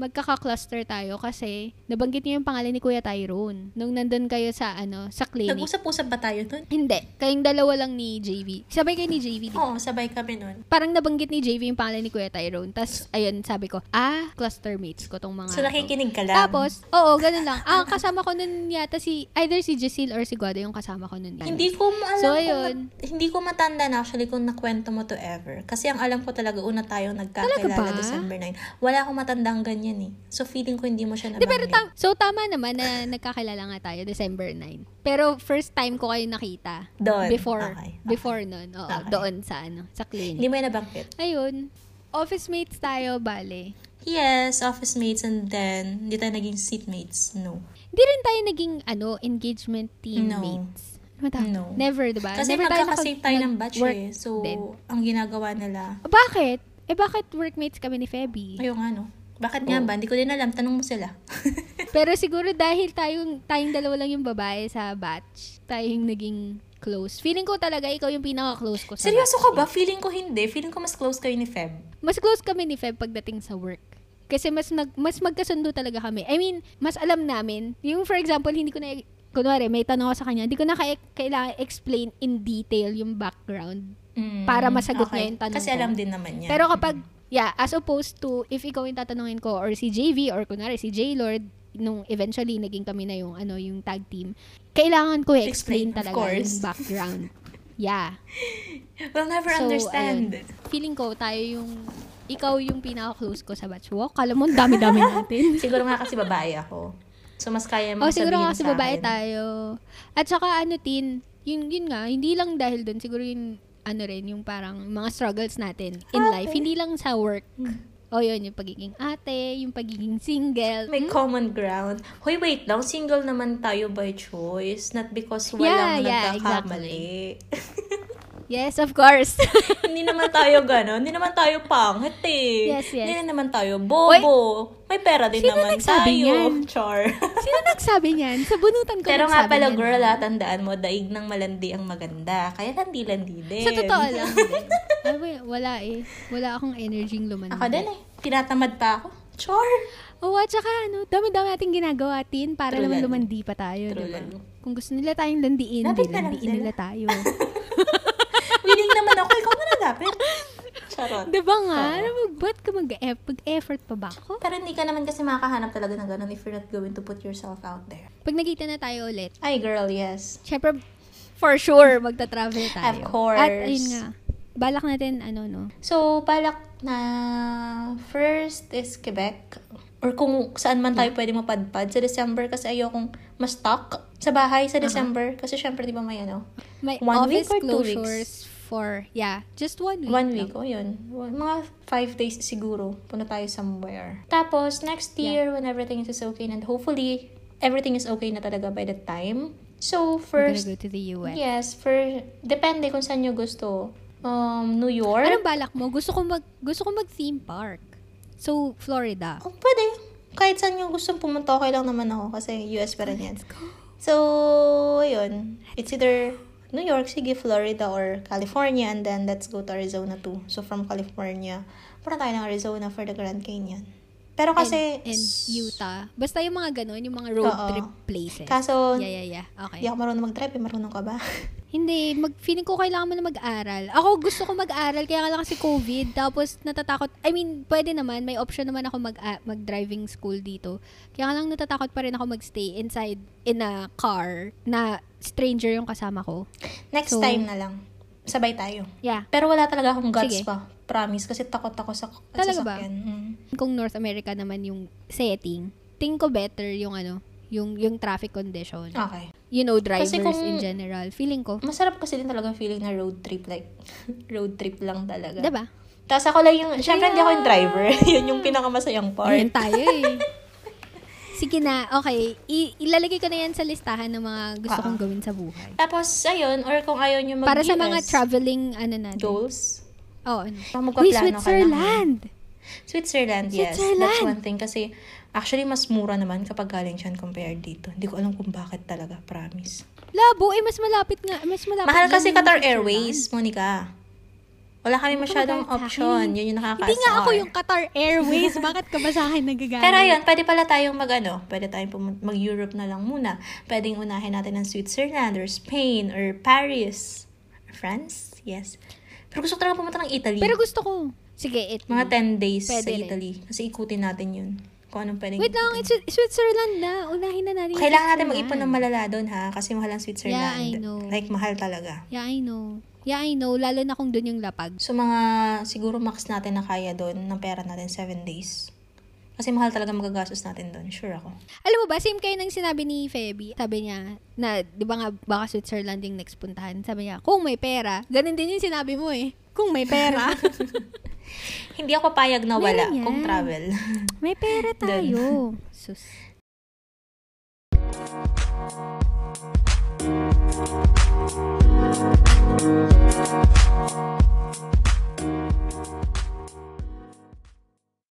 magkaka-cluster tayo kasi nabanggit niyo yung pangalan ni Kuya Tyrone nung nandun kayo sa ano sa clinic. Nag-usap-usap ba tayo nun? Hindi. Kayong dalawa lang ni JV. Sabay kayo ni JV. di ba? Oo, sabay kami nun. Parang nabanggit ni JV yung pangalan ni Kuya Tyrone. Tapos, ayun, sabi ko, ah, cluster mates ko tong mga So, nakikinig ka lang. Tapos, oo, ganun lang. Ah, kasama ko nun yata si, either si Jessil or si Guado yung kasama ko nun. Hindi ko ma- alam So, kung ayun. mat- hindi ko matanda na actually kung nakwento mo to ever. Kasi ang alam ko talaga, una tayong nagkakilala? December 9. Wala akong matandang ganyan eh. So, feeling ko hindi mo siya Di, pero nabanggit. tam- so, tama naman na nagkakilala nga tayo December 9. Pero first time ko kayo nakita. Doon. Before, Okay, okay. before nun. Oo, Okay. doon sa ano, sa clinic. Hindi mo yan nabanggit. Ayun. Office mates tayo, bale. Yes, office mates and then, hindi tayo naging seatmates. No. Hindi rin tayo naging, ano, engagement teammates. Ano ba? No. Never, diba? Kasi Never tayo magkakasave nakag- tayo ng batch eh. So, din. ang ginagawa nila, Bakit? Eh, bakit workmates kami ni Feby? ayun nga no. Bakit nga Oo. ba? Hindi ko din alam. Tanong mo sila. Pero siguro dahil tayong, tayong dalawa lang yung babae sa batch, tayong naging close. Feeling ko talaga ikaw yung pinaka-close ko sa Seryoso batch. ka ba? Feeling ko hindi. Feeling ko mas close kayo ni Feb. Mas close kami ni Feb pagdating sa work. Kasi mas nag, mas magkasundo talaga kami. I mean, mas alam namin. Yung for example, hindi ko na kunwari, may tanong ako sa kanya, hindi ko na kailangan explain in detail yung background. Mm, Para masagot niya yung tanong Kasi ko. alam din naman niya. Pero kapag, yeah, as opposed to, if ikaw yung tatanungin ko, or si JV, or kunwari si J-Lord, nung eventually naging kami na yung, ano, yung tag team, kailangan ko Explain, of talaga course. yung background. Yeah. We'll never So, understand. ayun. Feeling ko, tayo yung, ikaw yung pinaka-close ko sa batch. Wow, kala mo, dami-dami natin. Siguro nga kasi babae ako. So, mas kaya mo oh, siguro kasi sa babae akin. tayo. At saka ano, Tin, yun, yun nga, hindi lang dahil doon, siguro yung, ano rin, yung parang mga struggles natin in Ah, life. Hindi lang sa work. O yun, yung pagiging ate, yung pagiging single. May Hmm? common ground. Hoy, wait lang. Single naman tayo by choice. Not because Yeah, walang yeah, nagkakamali. Yes, of course. hindi naman tayo gano'n. Hindi naman tayo pangit eh. Yes, yes. Hindi naman tayo bobo. May pera din Sino naman nagsabi tayo. niyan? Char. Sino nagsabi niyan? Sa bunutan ko Pero nga pala, niyan. girl, ah, tandaan mo, daig ng malandi ang maganda. Kaya landi-landi din. Sa totoo lang. Ay, wala, wala eh. Wala akong energy lumandi. Ako din eh. Tinatamad pa ako. Char. Oo, at saka ano, dami-dami nating ginagawa, Tin, para True naman lumandi pa tayo, di ba? Kung gusto nila tayong landiin, Lapit di landiin nila tayo. Nagapit. Charot. di ba nga? Alam mo, ba't ka mag-effort pa ba ako? Pero hindi ka naman kasi makakahanap talaga ng ganun if you're not going to put yourself out there. Pag nagkita na tayo ulit, Ay, girl, yes. syempre, for sure, magta-travel tayo. Of course. At ayun nga, balak natin, ano, no? So, balak na first is Quebec. Or kung saan man tayo pwede mapadpad. Sa December kasi ayokong ma-stuck sa bahay sa December. Kasi syempre, di ba may ano? May One office week or two closures for, yeah, just one week. One lang. week, o yun. Mga five days siguro. Punta tayo somewhere. Tapos, next year, when everything is okay, and hopefully, everything is okay na talaga by that time. So, We're first, gonna go to the US. yes, for, depende kung saan nyo gusto. Um, New York. Anong balak mo? Gusto ko mag, gusto ko mag theme park. So, Florida. Oh, pwede. Kahit saan yung gustong pumunta, okay lang naman ako. Kasi US pa rin yan. So, ayun. It's either New York, sige, Florida, or California. And then, let's go to Arizona too. So, from California, punta tayo ng Arizona for the Grand Canyon. Pero kasi... and, and Utah. Basta yung mga ganun, yung mga road Oo. trip places. Kaso, yeah, yeah, yeah. Okay. Hindi ako marunong mag-drive. Eh. Marunong ka ba? Hindi, mag, feeling ko kailangan mo na mag-aral. Ako gusto ko mag-aral, kaya lang kasi COVID. Tapos natatakot, I mean, pwede naman, may option naman ako mag, ah, mag-driving school dito. Kaya lang natatakot pa rin ako mag-stay inside in a car na stranger yung kasama ko. Next So, time na lang. Sabay tayo. Yeah. Pero wala talaga akong guts Sige. pa. Promise. Kasi takot ako sa Talaga sa ba? sakyan. Mm. Kung North America naman yung setting, tingin ko better yung ano, yung yung traffic condition. Okay. You know, drivers Kasi kung- in general. Feeling ko, Masarap kasi din talaga feeling na road trip. Like, road trip lang talaga. 'di ba? Tapos ako lang yung, syempre hindi ako yung driver. Yun yung pinakamasayang part. Ayan tayo eh. Sige na, okay. I- ilalagay ko na yan sa listahan ng mga gusto Oo. kong gawin sa buhay. Tapos, ayun, or kung ayaw nyo mag Para sa mga traveling, ano natin. goals, Oh, ano. Uy, Switzerland! Switzerland, yes. Switzerland! That's one thing. Kasi, actually, mas mura naman kapag galing siyan compared dito. Hindi ko alam kung bakit talaga, promise. Labo, eh, mas malapit nga. Mas malapit Mahal kasi Qatar. Airways, Monica. Wala kami masyadong option. Yun yung nakaka Hindi nga ako yung Qatar Airways. Bakit ka ba sa akin nagagalit? Pero ayun, pwede pala tayong mag ano, pwede tayong pumun- mag-Europe na lang muna. Pwedeng unahin natin ng Switzerland or Spain or Paris. Or France? Yes. Pero gusto ko talaga pumunta ng Italy. Pero gusto ko. Sige, it. Mga 10 days Pwede sa rin. Italy. Kasi ikutin natin yun. Kung anong pwedeng Wait lang, ikutin. it's Switzerland na. Unahin na natin. Kailangan natin mag-ipon ng malala doon ha. Kasi mahal ang Switzerland. Yeah, I know. Like, mahal talaga. Yeah, I know. Yeah, I know. Lalo na kung dun yung lapag. So, mga siguro max natin na kaya doon ng pera natin 7 days. Kasi mahal talaga magagastos natin doon. Sure ako. Alam mo ba, same kayo ng sinabi ni Feby. Sabi niya, na, di ba nga, baka Switzerland yung next puntahan. Sabi niya, kung may pera. Ganun din yung sinabi mo eh. Kung may pera. Hindi ako papayag na wala Meron yan. kung travel. may pera tayo. Sus. Thank